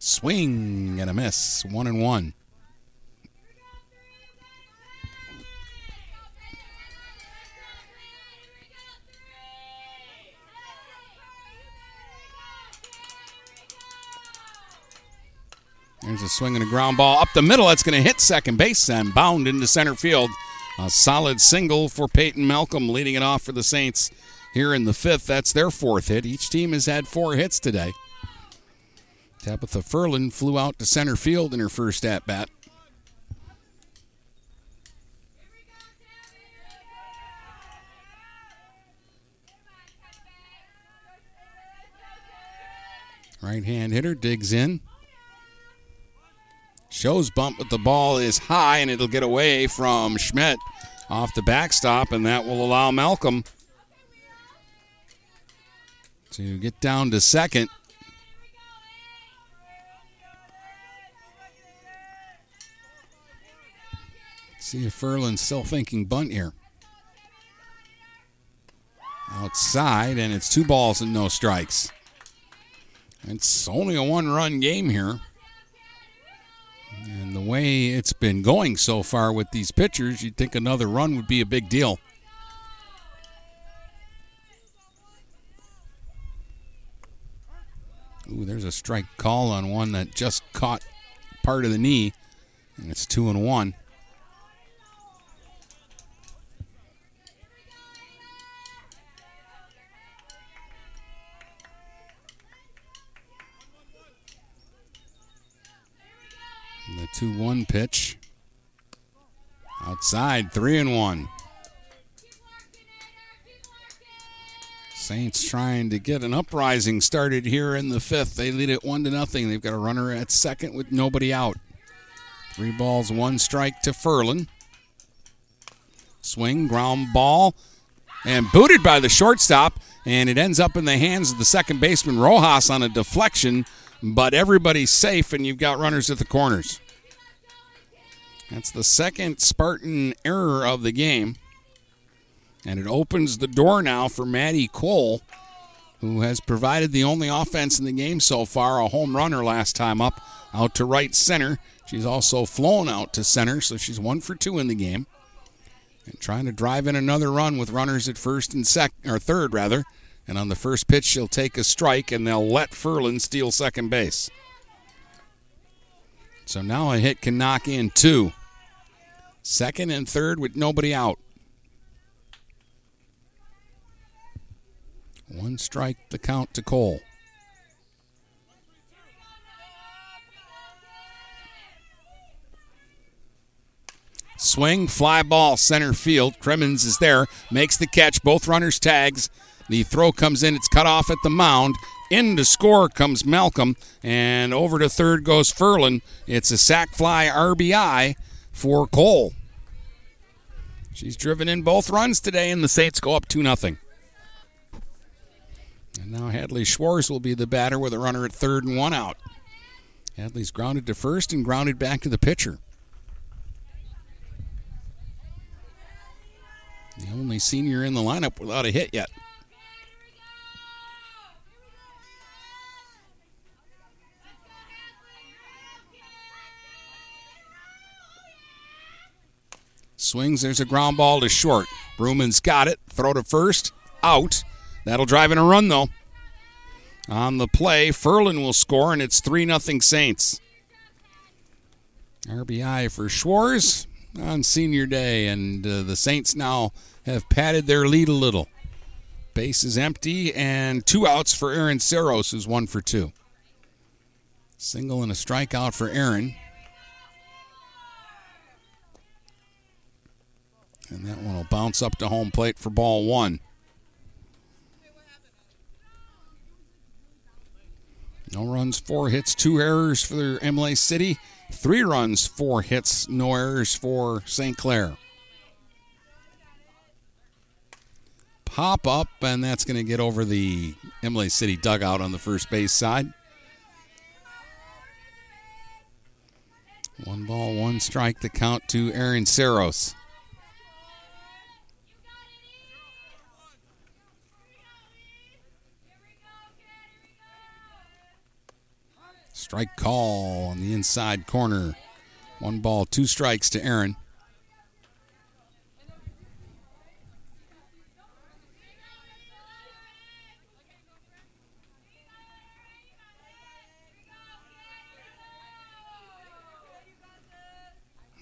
Swing and a miss. One and one. There's a swing and a ground ball up the middle. That's going to hit second base and bound into center field. A solid single for Peyton Malcolm, leading it off for the Saints here in the fifth. That's their fourth hit. Each team has had four hits today. Tabitha Furlan flew out to center field in her first at bat. Right hand hitter digs in. Shows bunt, but the ball is high and it'll get away from Schmidt off the backstop, and that will allow Malcolm to get down to second. See if Furlan's still thinking bunt here. Outside, and it's two balls and no strikes. It's only a one run game here. And the way it's been going so far with these pitchers, you'd think another run would be a big deal. Ooh, there's a strike call on one that just caught part of the knee, and it's two and one. The 2 1 pitch. Outside, 3 and 1. Saints trying to get an uprising started here in the fifth. They lead it 1 to nothing. They've got a runner at second with nobody out. Three balls, one strike to Furlan. Swing, ground ball, and booted by the shortstop. And it ends up in the hands of the second baseman Rojas on a deflection but everybody's safe and you've got runners at the corners. That's the second Spartan error of the game. And it opens the door now for Maddie Cole, who has provided the only offense in the game so far, a home runner last time up, out to right center. She's also flown out to center, so she's one for two in the game. And trying to drive in another run with runners at first and sec or third rather. And on the first pitch, she'll take a strike, and they'll let Furlan steal second base. So now a hit can knock in two. Second and third with nobody out. One strike the count to Cole. Swing, fly ball, center field. Crimmins is there, makes the catch. Both runners tags. The throw comes in, it's cut off at the mound. In to score comes Malcolm, and over to third goes Furlan. It's a sac fly RBI for Cole. She's driven in both runs today, and the Saints go up 2 0. And now Hadley Schwartz will be the batter with a runner at third and one out. Hadley's grounded to first and grounded back to the pitcher. The only senior in the lineup without a hit yet. Swings, there's a ground ball to short. Bruman's got it. Throw to first. Out. That'll drive in a run, though. On the play, Furlan will score, and it's 3 0 Saints. RBI for Schwartz on senior day, and uh, the Saints now have padded their lead a little. Base is empty, and two outs for Aaron Saros, who's one for two. Single and a strikeout for Aaron. And that one will bounce up to home plate for ball one. No runs, four hits, two errors for Imlay City. Three runs, four hits, no errors for St. Clair. Pop up, and that's going to get over the Imlay City dugout on the first base side. One ball, one strike, the count to Aaron Saros. Strike call on the inside corner. One ball, two strikes to Aaron.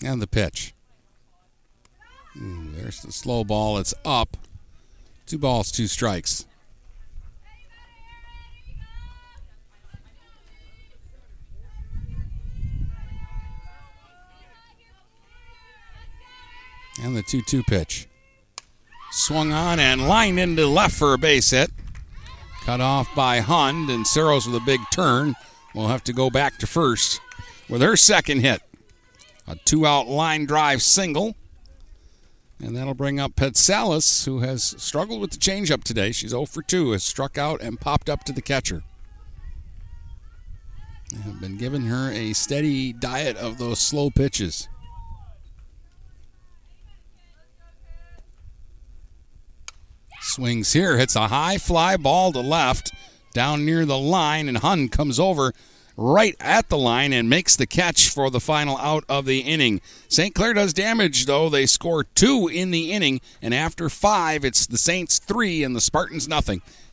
And the pitch. Ooh, there's the slow ball. It's up. Two balls, two strikes. And the 2 2 pitch. Swung on and lined into left for a base hit. Cut off by Hund, and Saros with a big turn will have to go back to first with her second hit. A two out line drive single. And that'll bring up Petzelis, who has struggled with the changeup today. She's 0 for 2, has struck out and popped up to the catcher. They have been giving her a steady diet of those slow pitches. Swings here, hits a high fly ball to left, down near the line, and Hund comes over right at the line and makes the catch for the final out of the inning. St. Clair does damage, though. They score two in the inning, and after five, it's the Saints three and the Spartans nothing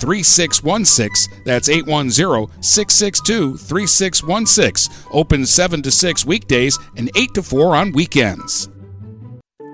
3616. That's 810 662 3616. Open 7 to 6 weekdays and 8 to 4 on weekends.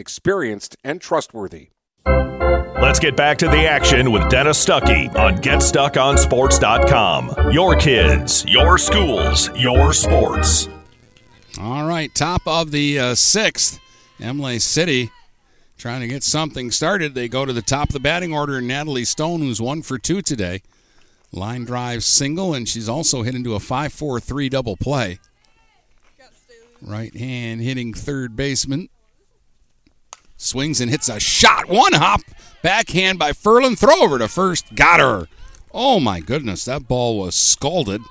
experienced and trustworthy. Let's get back to the action with Dennis Stuckey on GetStuckOnSports.com. Your kids, your schools, your sports. All right, top of the uh, sixth, Imlay City trying to get something started. They go to the top of the batting order. Natalie Stone, who's one for two today. Line drive single, and she's also hit into a 5 4 3 double play. Right hand hitting third baseman. Swings and hits a shot. One hop. Backhand by Furlan. Throw over to first. Got her. Oh my goodness, that ball was scalded.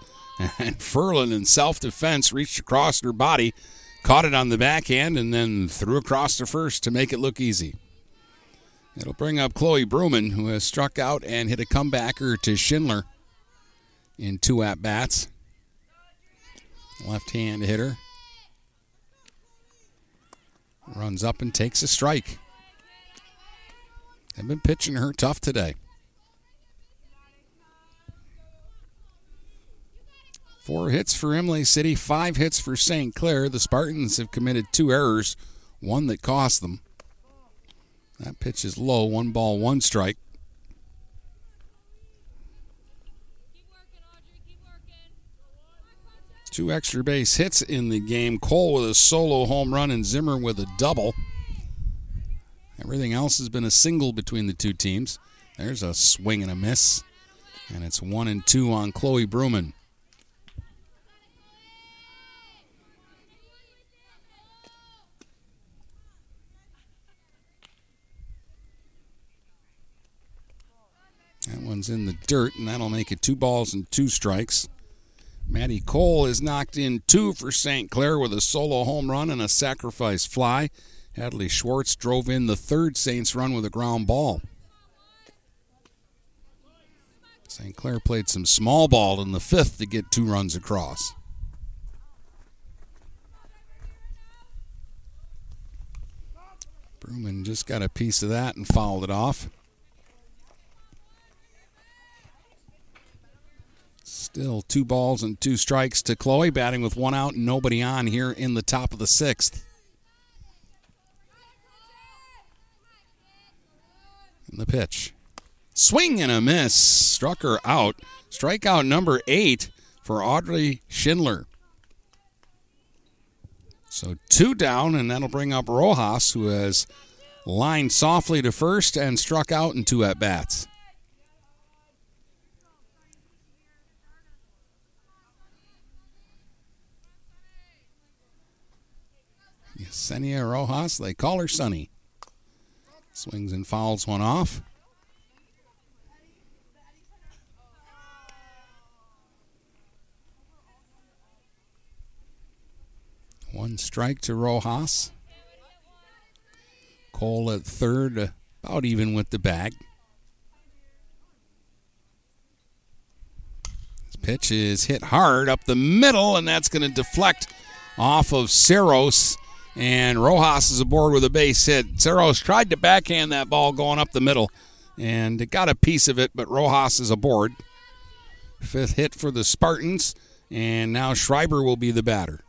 And Furlan, in self defense, reached across her body, caught it on the backhand, and then threw across to first to make it look easy. It'll bring up Chloe Bruman, who has struck out and hit a comebacker to Schindler in two at bats. Left hand hitter. Runs up and takes a strike. They've been pitching her tough today. Four hits for Imlay City, five hits for St. Clair. The Spartans have committed two errors, one that cost them. That pitch is low, one ball, one strike. Two extra base hits in the game. Cole with a solo home run and Zimmer with a double. Everything else has been a single between the two teams. There's a swing and a miss. And it's one and two on Chloe Bruman. That one's in the dirt, and that'll make it two balls and two strikes. Maddie Cole is knocked in two for St. Clair with a solo home run and a sacrifice fly. Hadley Schwartz drove in the third Saints run with a ground ball. St. Clair played some small ball in the fifth to get two runs across. Bruman just got a piece of that and fouled it off. Still two balls and two strikes to Chloe, batting with one out and nobody on here in the top of the sixth. And the pitch. Swing and a miss. Struck her out. Strikeout number eight for Audrey Schindler. So two down, and that'll bring up Rojas, who has lined softly to first and struck out in two at bats. Yesenia Rojas, they call her Sunny. Swings and fouls one off. One strike to Rojas. Cole at third, about even with the bag. This pitch is hit hard up the middle, and that's going to deflect off of Saros. And Rojas is aboard with a base hit. Saros tried to backhand that ball going up the middle, and it got a piece of it, but Rojas is aboard. Fifth hit for the Spartans, and now Schreiber will be the batter.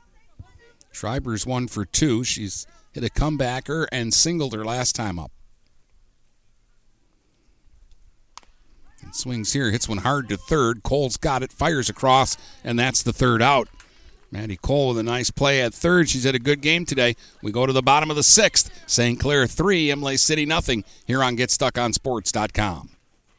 Schreiber's one for two. She's hit a comebacker and singled her last time up. And swings here, hits one hard to third. Cole's got it, fires across, and that's the third out. Maddie Cole with a nice play at third. She's had a good game today. We go to the bottom of the sixth. St. Clair three, Imlay City nothing. Here on GetStuckOnSports.com.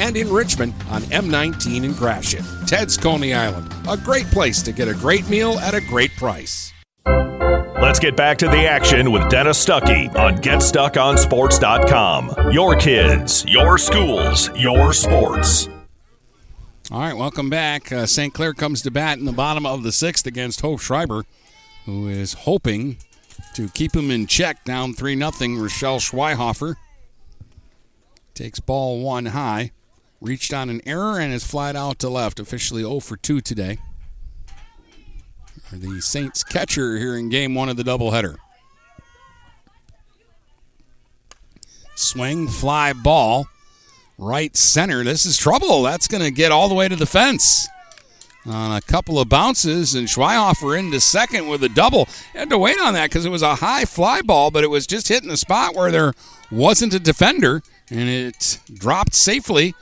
and in Richmond on M19 in Gratiot. Ted's Coney Island, a great place to get a great meal at a great price. Let's get back to the action with Dennis Stuckey on GetStuckOnSports.com. Your kids, your schools, your sports. All right, welcome back. Uh, St. Clair comes to bat in the bottom of the sixth against Hope Schreiber, who is hoping to keep him in check down 3 0. Rochelle Schweihofer takes ball one high, reached on an error, and is flied out to left. Officially 0 for 2 today. The Saints catcher here in game one of the doubleheader. Swing, fly ball, right center. This is trouble. That's going to get all the way to the fence on a couple of bounces, and Schweihofer into second with a double. Had to wait on that because it was a high fly ball, but it was just hitting the spot where there wasn't a defender, and it dropped safely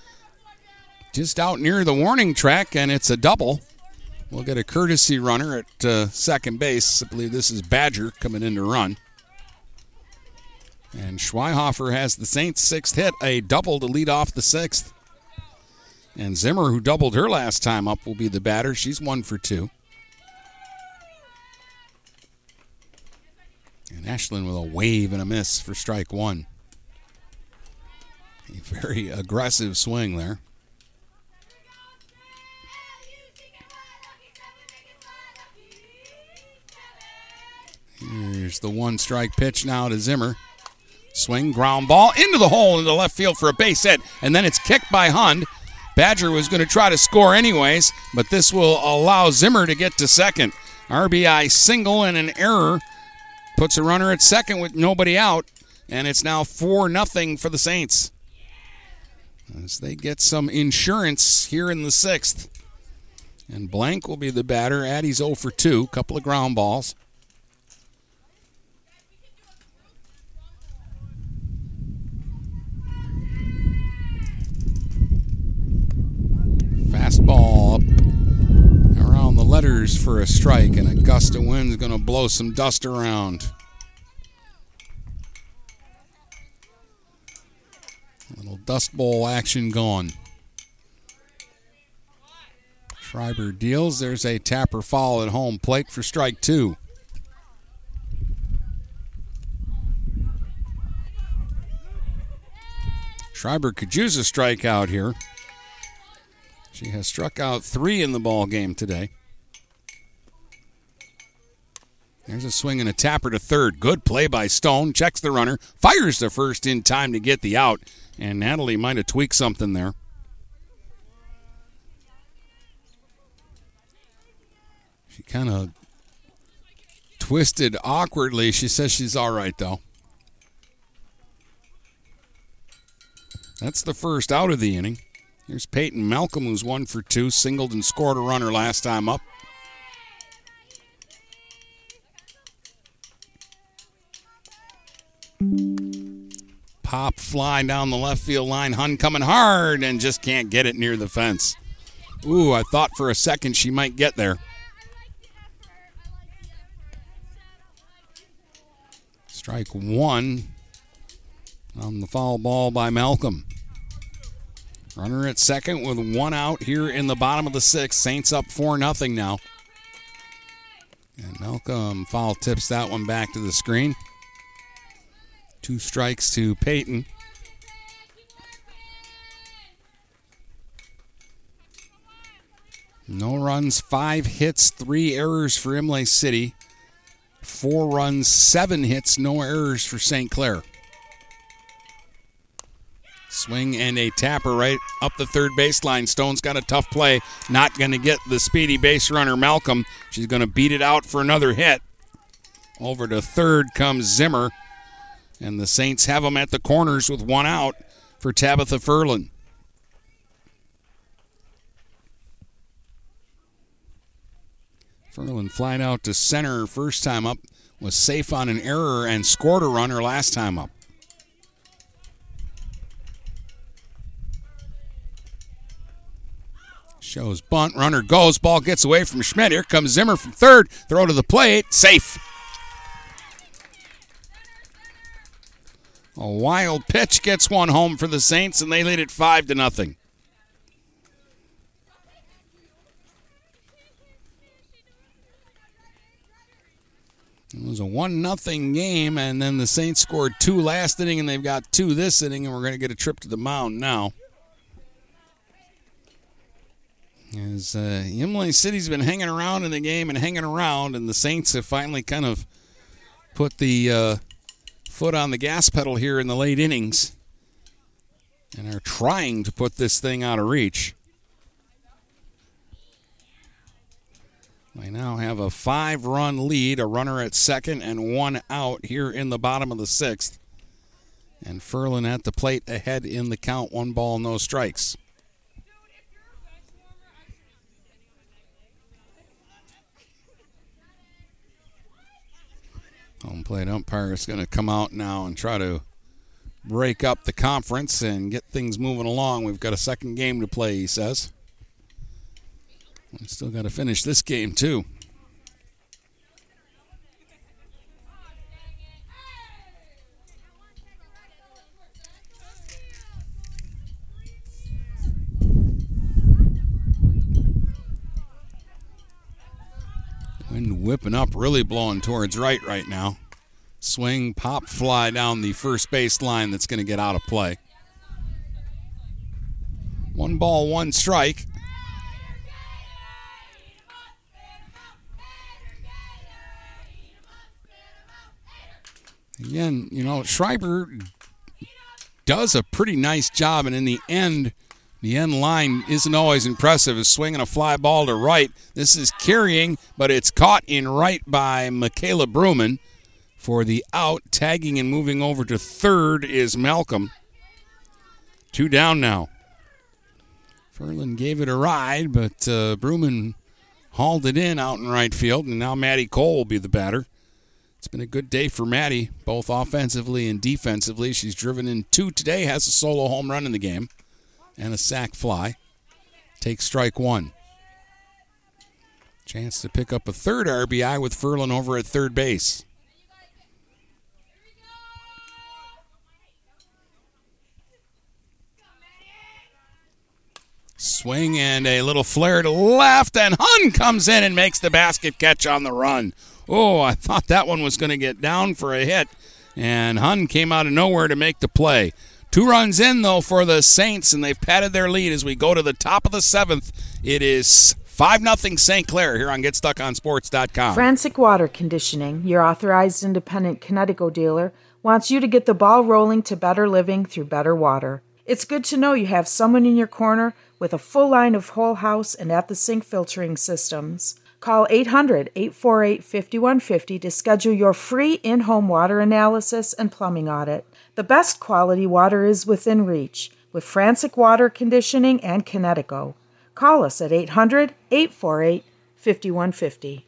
just out near the warning track, and it's a double. We'll get a courtesy runner at uh, second base. I believe this is Badger coming in to run. And Schweihofer has the Saints' sixth hit, a double to lead off the sixth. And Zimmer, who doubled her last time up, will be the batter. She's one for two. And Ashlyn with a wave and a miss for strike one. A very aggressive swing there. Here's the one strike pitch now to Zimmer. Swing, ground ball into the hole in the left field for a base hit, and then it's kicked by Hund. Badger was going to try to score anyways, but this will allow Zimmer to get to second. RBI single and an error puts a runner at second with nobody out, and it's now 4 0 for the Saints. As they get some insurance here in the sixth. And Blank will be the batter. Addie's 0 for 2, couple of ground balls. Fastball up around the letters for a strike, and a gust of wind is going to blow some dust around. Little dust bowl action going. Schreiber deals. There's a tapper foul at home plate for strike two. Schreiber could use a strikeout here. She has struck out three in the ball game today. There's a swing and a tapper to third. Good play by Stone. Checks the runner. Fires the first in time to get the out. And Natalie might have tweaked something there. She kind of twisted awkwardly. She says she's all right, though. That's the first out of the inning. Here's Peyton Malcolm, who's one for two, singled and scored a runner last time up. Pop fly down the left field line. Hund coming hard and just can't get it near the fence. Ooh, I thought for a second she might get there. Strike one on the foul ball by Malcolm. Runner at second with one out here in the bottom of the sixth. Saints up 4 nothing now. And Malcolm foul tips that one back to the screen. Two strikes to Peyton. No runs, five hits, three errors for Imlay City. Four runs, seven hits, no errors for St. Clair. Swing and a tapper right up the third baseline. Stone's got a tough play. Not going to get the speedy base runner, Malcolm. She's going to beat it out for another hit. Over to third comes Zimmer. And the Saints have them at the corners with one out for Tabitha Furlan. Furlan flying out to center first time up, was safe on an error and scored a runner last time up. Shows bunt, runner goes, ball gets away from Schmidt. Here comes Zimmer from third, throw to the plate, safe. A wild pitch gets one home for the Saints, and they lead it five to nothing. It was a one nothing game, and then the Saints scored two last inning, and they've got two this inning, and we're going to get a trip to the mound now. As uh, Imlay City's been hanging around in the game and hanging around, and the Saints have finally kind of put the uh, foot on the gas pedal here in the late innings and are trying to put this thing out of reach. They now have a five run lead, a runner at second, and one out here in the bottom of the sixth. And Furlan at the plate ahead in the count, one ball, no strikes. Home plate umpire is going to come out now and try to break up the conference and get things moving along. We've got a second game to play, he says. We still got to finish this game, too. Wind whipping up, really blowing towards right right now. Swing, pop, fly down the first base line that's going to get out of play. One ball, one strike. Again, you know, Schreiber does a pretty nice job, and in the end, the end line isn't always impressive. Is swinging a fly ball to right. This is carrying, but it's caught in right by Michaela Bruman for the out. Tagging and moving over to third is Malcolm. Two down now. Furlan gave it a ride, but uh, Bruman hauled it in out in right field, and now Maddie Cole will be the batter. It's been a good day for Maddie, both offensively and defensively. She's driven in two today, has a solo home run in the game and a sac fly. Take strike one. Chance to pick up a third RBI with Furlan over at third base. Swing and a little flare to left, and Hund comes in and makes the basket catch on the run. Oh, I thought that one was going to get down for a hit, and Hund came out of nowhere to make the play. Two runs in, though, for the Saints, and they've padded their lead as we go to the top of the seventh. It is 5 0 St. Clair here on GetStuckOnSports.com. Frantic Water Conditioning, your authorized independent Kinetico dealer, wants you to get the ball rolling to better living through better water. It's good to know you have someone in your corner with a full line of whole house and at the sink filtering systems. Call 800 848 5150 to schedule your free in home water analysis and plumbing audit. The best quality water is within reach with Frantic Water Conditioning and Kinetico. Call us at 800 848 5150.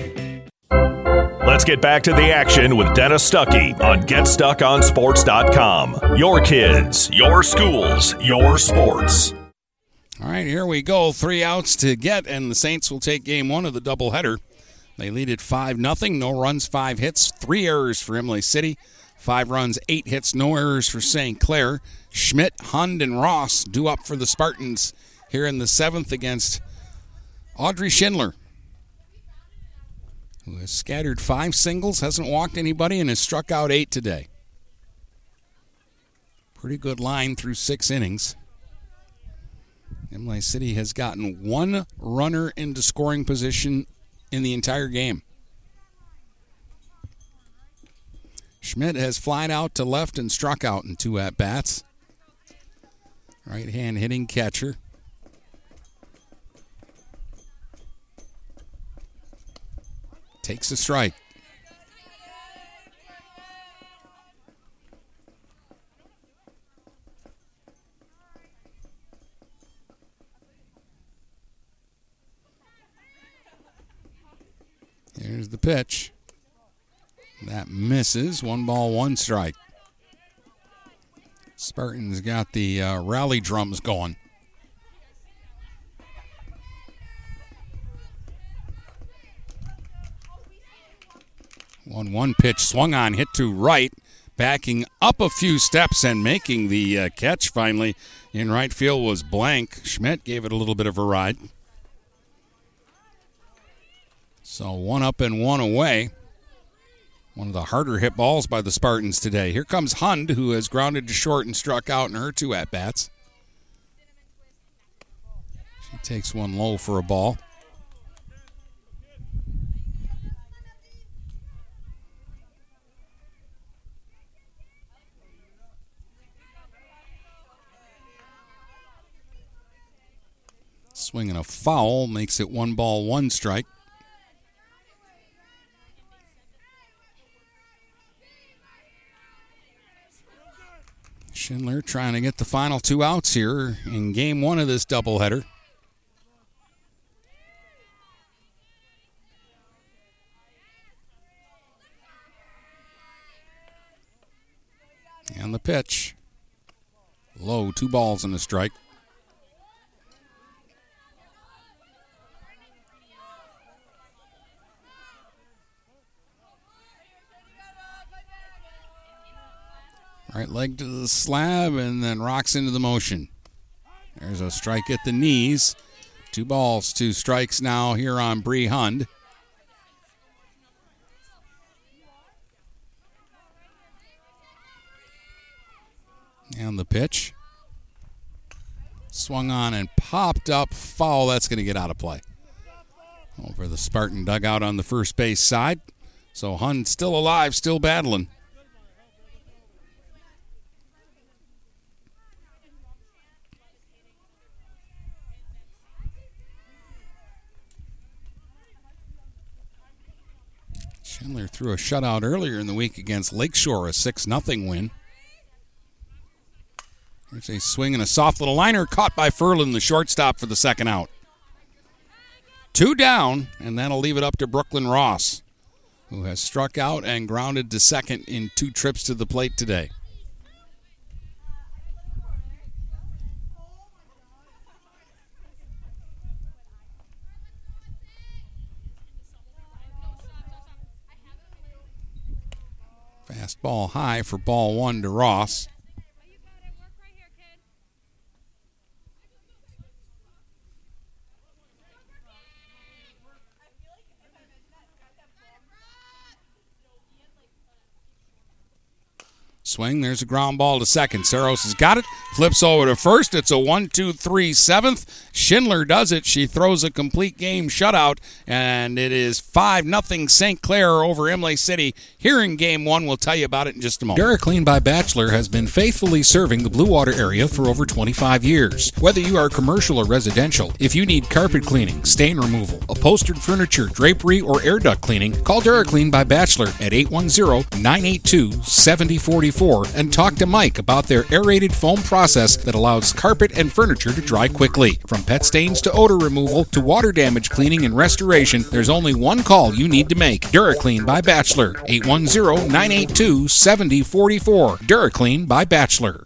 Let's get back to the action with Dennis Stuckey on GetStuckOnSports.com. Your kids, your schools, your sports. All right, here we go. Three outs to get, and the Saints will take game one of the doubleheader They lead at 5 nothing. No runs, 5 hits, 3 errors for Imlay City. 5 runs, 8 hits, no errors for St. Clair. Schmidt, Hund, and Ross do up for the Spartans here in the 7th against Audrey Schindler, who has scattered 5 singles, hasn't walked anybody, and has struck out 8 today. Pretty good line through 6 innings. Imlay City has gotten one runner into scoring position in the entire game. Schmidt has flied out to left and struck out in two at bats. Right hand hitting catcher. Takes a strike. Here's the pitch. That misses. One ball, one strike. Spartans got the uh, rally drums going. One one pitch swung on, hit to right, backing up a few steps and making the uh, catch finally in right field was blank. Schmidt gave it a little bit of a ride. So one up and one away. One of the harder hit balls by the Spartans today. Here comes Hund, who has grounded to short and struck out in her two at bats. She takes one low for a ball. Foul makes it one ball, one strike. Schindler trying to get the final two outs here in game one of this doubleheader. And the pitch. Low, two balls and a strike. Right leg to the slab and then rocks into the motion. There's a strike at the knees. Two balls, two strikes now here on Bree Hund. And the pitch. Swung on and popped up. Foul. That's going to get out of play. Over the Spartan dugout on the first base side. So Hund still alive, still battling. Schindler threw a shutout earlier in the week against Lakeshore, a 6 0 win. There's a swing and a soft little liner caught by Furlan, the shortstop, for the second out. Two down, and that'll leave it up to Brooklyn Ross, who has struck out and grounded to second in two trips to the plate today. Fastball high for ball one to Ross. Swing. There's a ground ball to second. Saros has got it. Flips over to first. It's a one, two, three, seventh. Schindler does it. She throws a complete game shutout, and it is 5 nothing St. Clair over Imlay City. Here in game one, we'll tell you about it in just a moment. DuraClean by Bachelor has been faithfully serving the Blue Water area for over 25 years. Whether you are commercial or residential, if you need carpet cleaning, stain removal, upholstered furniture, drapery, or air duct cleaning, call DuraClean by Bachelor at 810 982 7044 and talk to Mike about their aerated foam process that allows carpet and furniture to dry quickly. From pet stains to odor removal to water damage cleaning and restoration, there's only one call you need to make. DuraClean by Bachelor, 810 982 7044. DuraClean by Bachelor.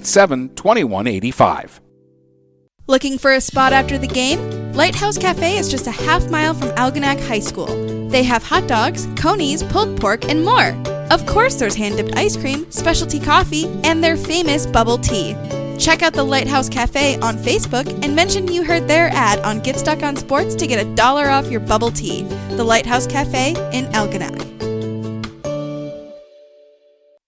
987 2185. Looking for a spot after the game? Lighthouse Cafe is just a half mile from Algonac High School. They have hot dogs, conies, pulled pork, and more. Of course, there's hand dipped ice cream, specialty coffee, and their famous bubble tea. Check out the Lighthouse Cafe on Facebook and mention you heard their ad on Get Stuck on Sports to get a dollar off your bubble tea. The Lighthouse Cafe in Algonac.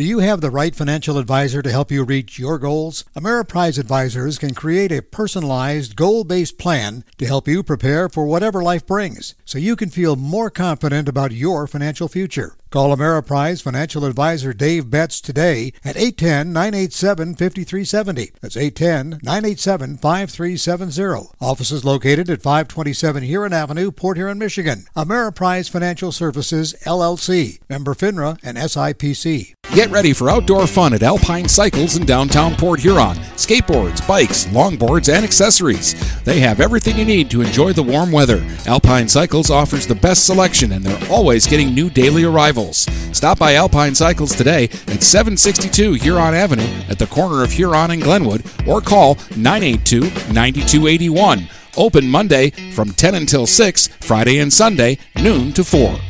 Do you have the right financial advisor to help you reach your goals? Ameriprise Advisors can create a personalized, goal based plan to help you prepare for whatever life brings so you can feel more confident about your financial future. Call Ameriprise Financial Advisor Dave Betts today at 810 987 5370. That's 810 987 5370. Office is located at 527 Huron Avenue, Port Huron, Michigan. Ameriprise Financial Services, LLC. Member FINRA and SIPC. Get ready for outdoor fun at Alpine Cycles in downtown Port Huron. Skateboards, bikes, longboards, and accessories. They have everything you need to enjoy the warm weather. Alpine Cycles offers the best selection and they're always getting new daily arrivals. Stop by Alpine Cycles today at 762 Huron Avenue at the corner of Huron and Glenwood or call 982 9281. Open Monday from 10 until 6, Friday and Sunday, noon to 4.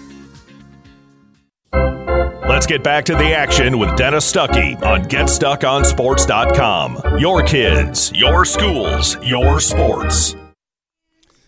Let's get back to the action with Dennis Stuckey on GetStuckOnSports.com. Your kids, your schools, your sports.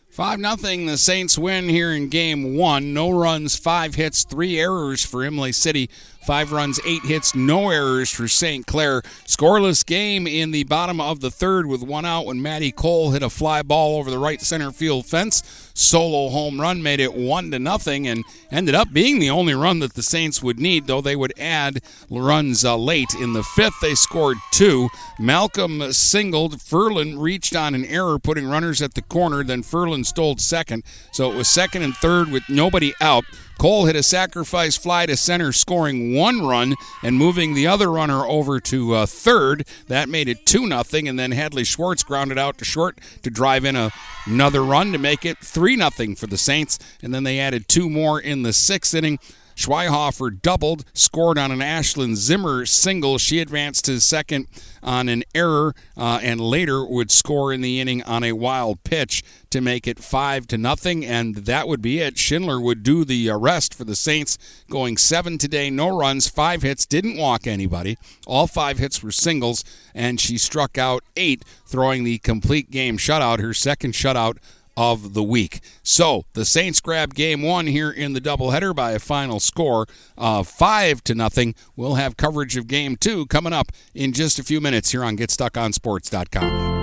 5 nothing. the Saints win here in game one. No runs, five hits, three errors for Imlay City. Five runs, eight hits, no errors for St. Clair. Scoreless game in the bottom of the third with one out when Matty Cole hit a fly ball over the right center field fence. Solo home run made it one to nothing and ended up being the only run that the Saints would need, though they would add runs uh, late. In the fifth, they scored two. Malcolm singled. Furlan reached on an error, putting runners at the corner. Then Furlan stole second. So it was second and third with nobody out. Cole hit a sacrifice fly to center, scoring one run and moving the other runner over to uh, third. That made it 2 nothing, and then Hadley Schwartz grounded out to short to drive in a, another run to make it 3 nothing for the Saints. And then they added two more in the sixth inning. Schweihofer doubled, scored on an Ashlyn Zimmer single. She advanced to second on an error, uh, and later would score in the inning on a wild pitch to make it five to nothing, and that would be it. Schindler would do the rest for the Saints, going seven today, no runs, five hits, didn't walk anybody. All five hits were singles, and she struck out eight, throwing the complete game shutout, her second shutout of the week. So the Saints grab game one here in the doubleheader by a final score of five to nothing. We'll have coverage of game two coming up in just a few minutes here on GetStuckOnSports.com.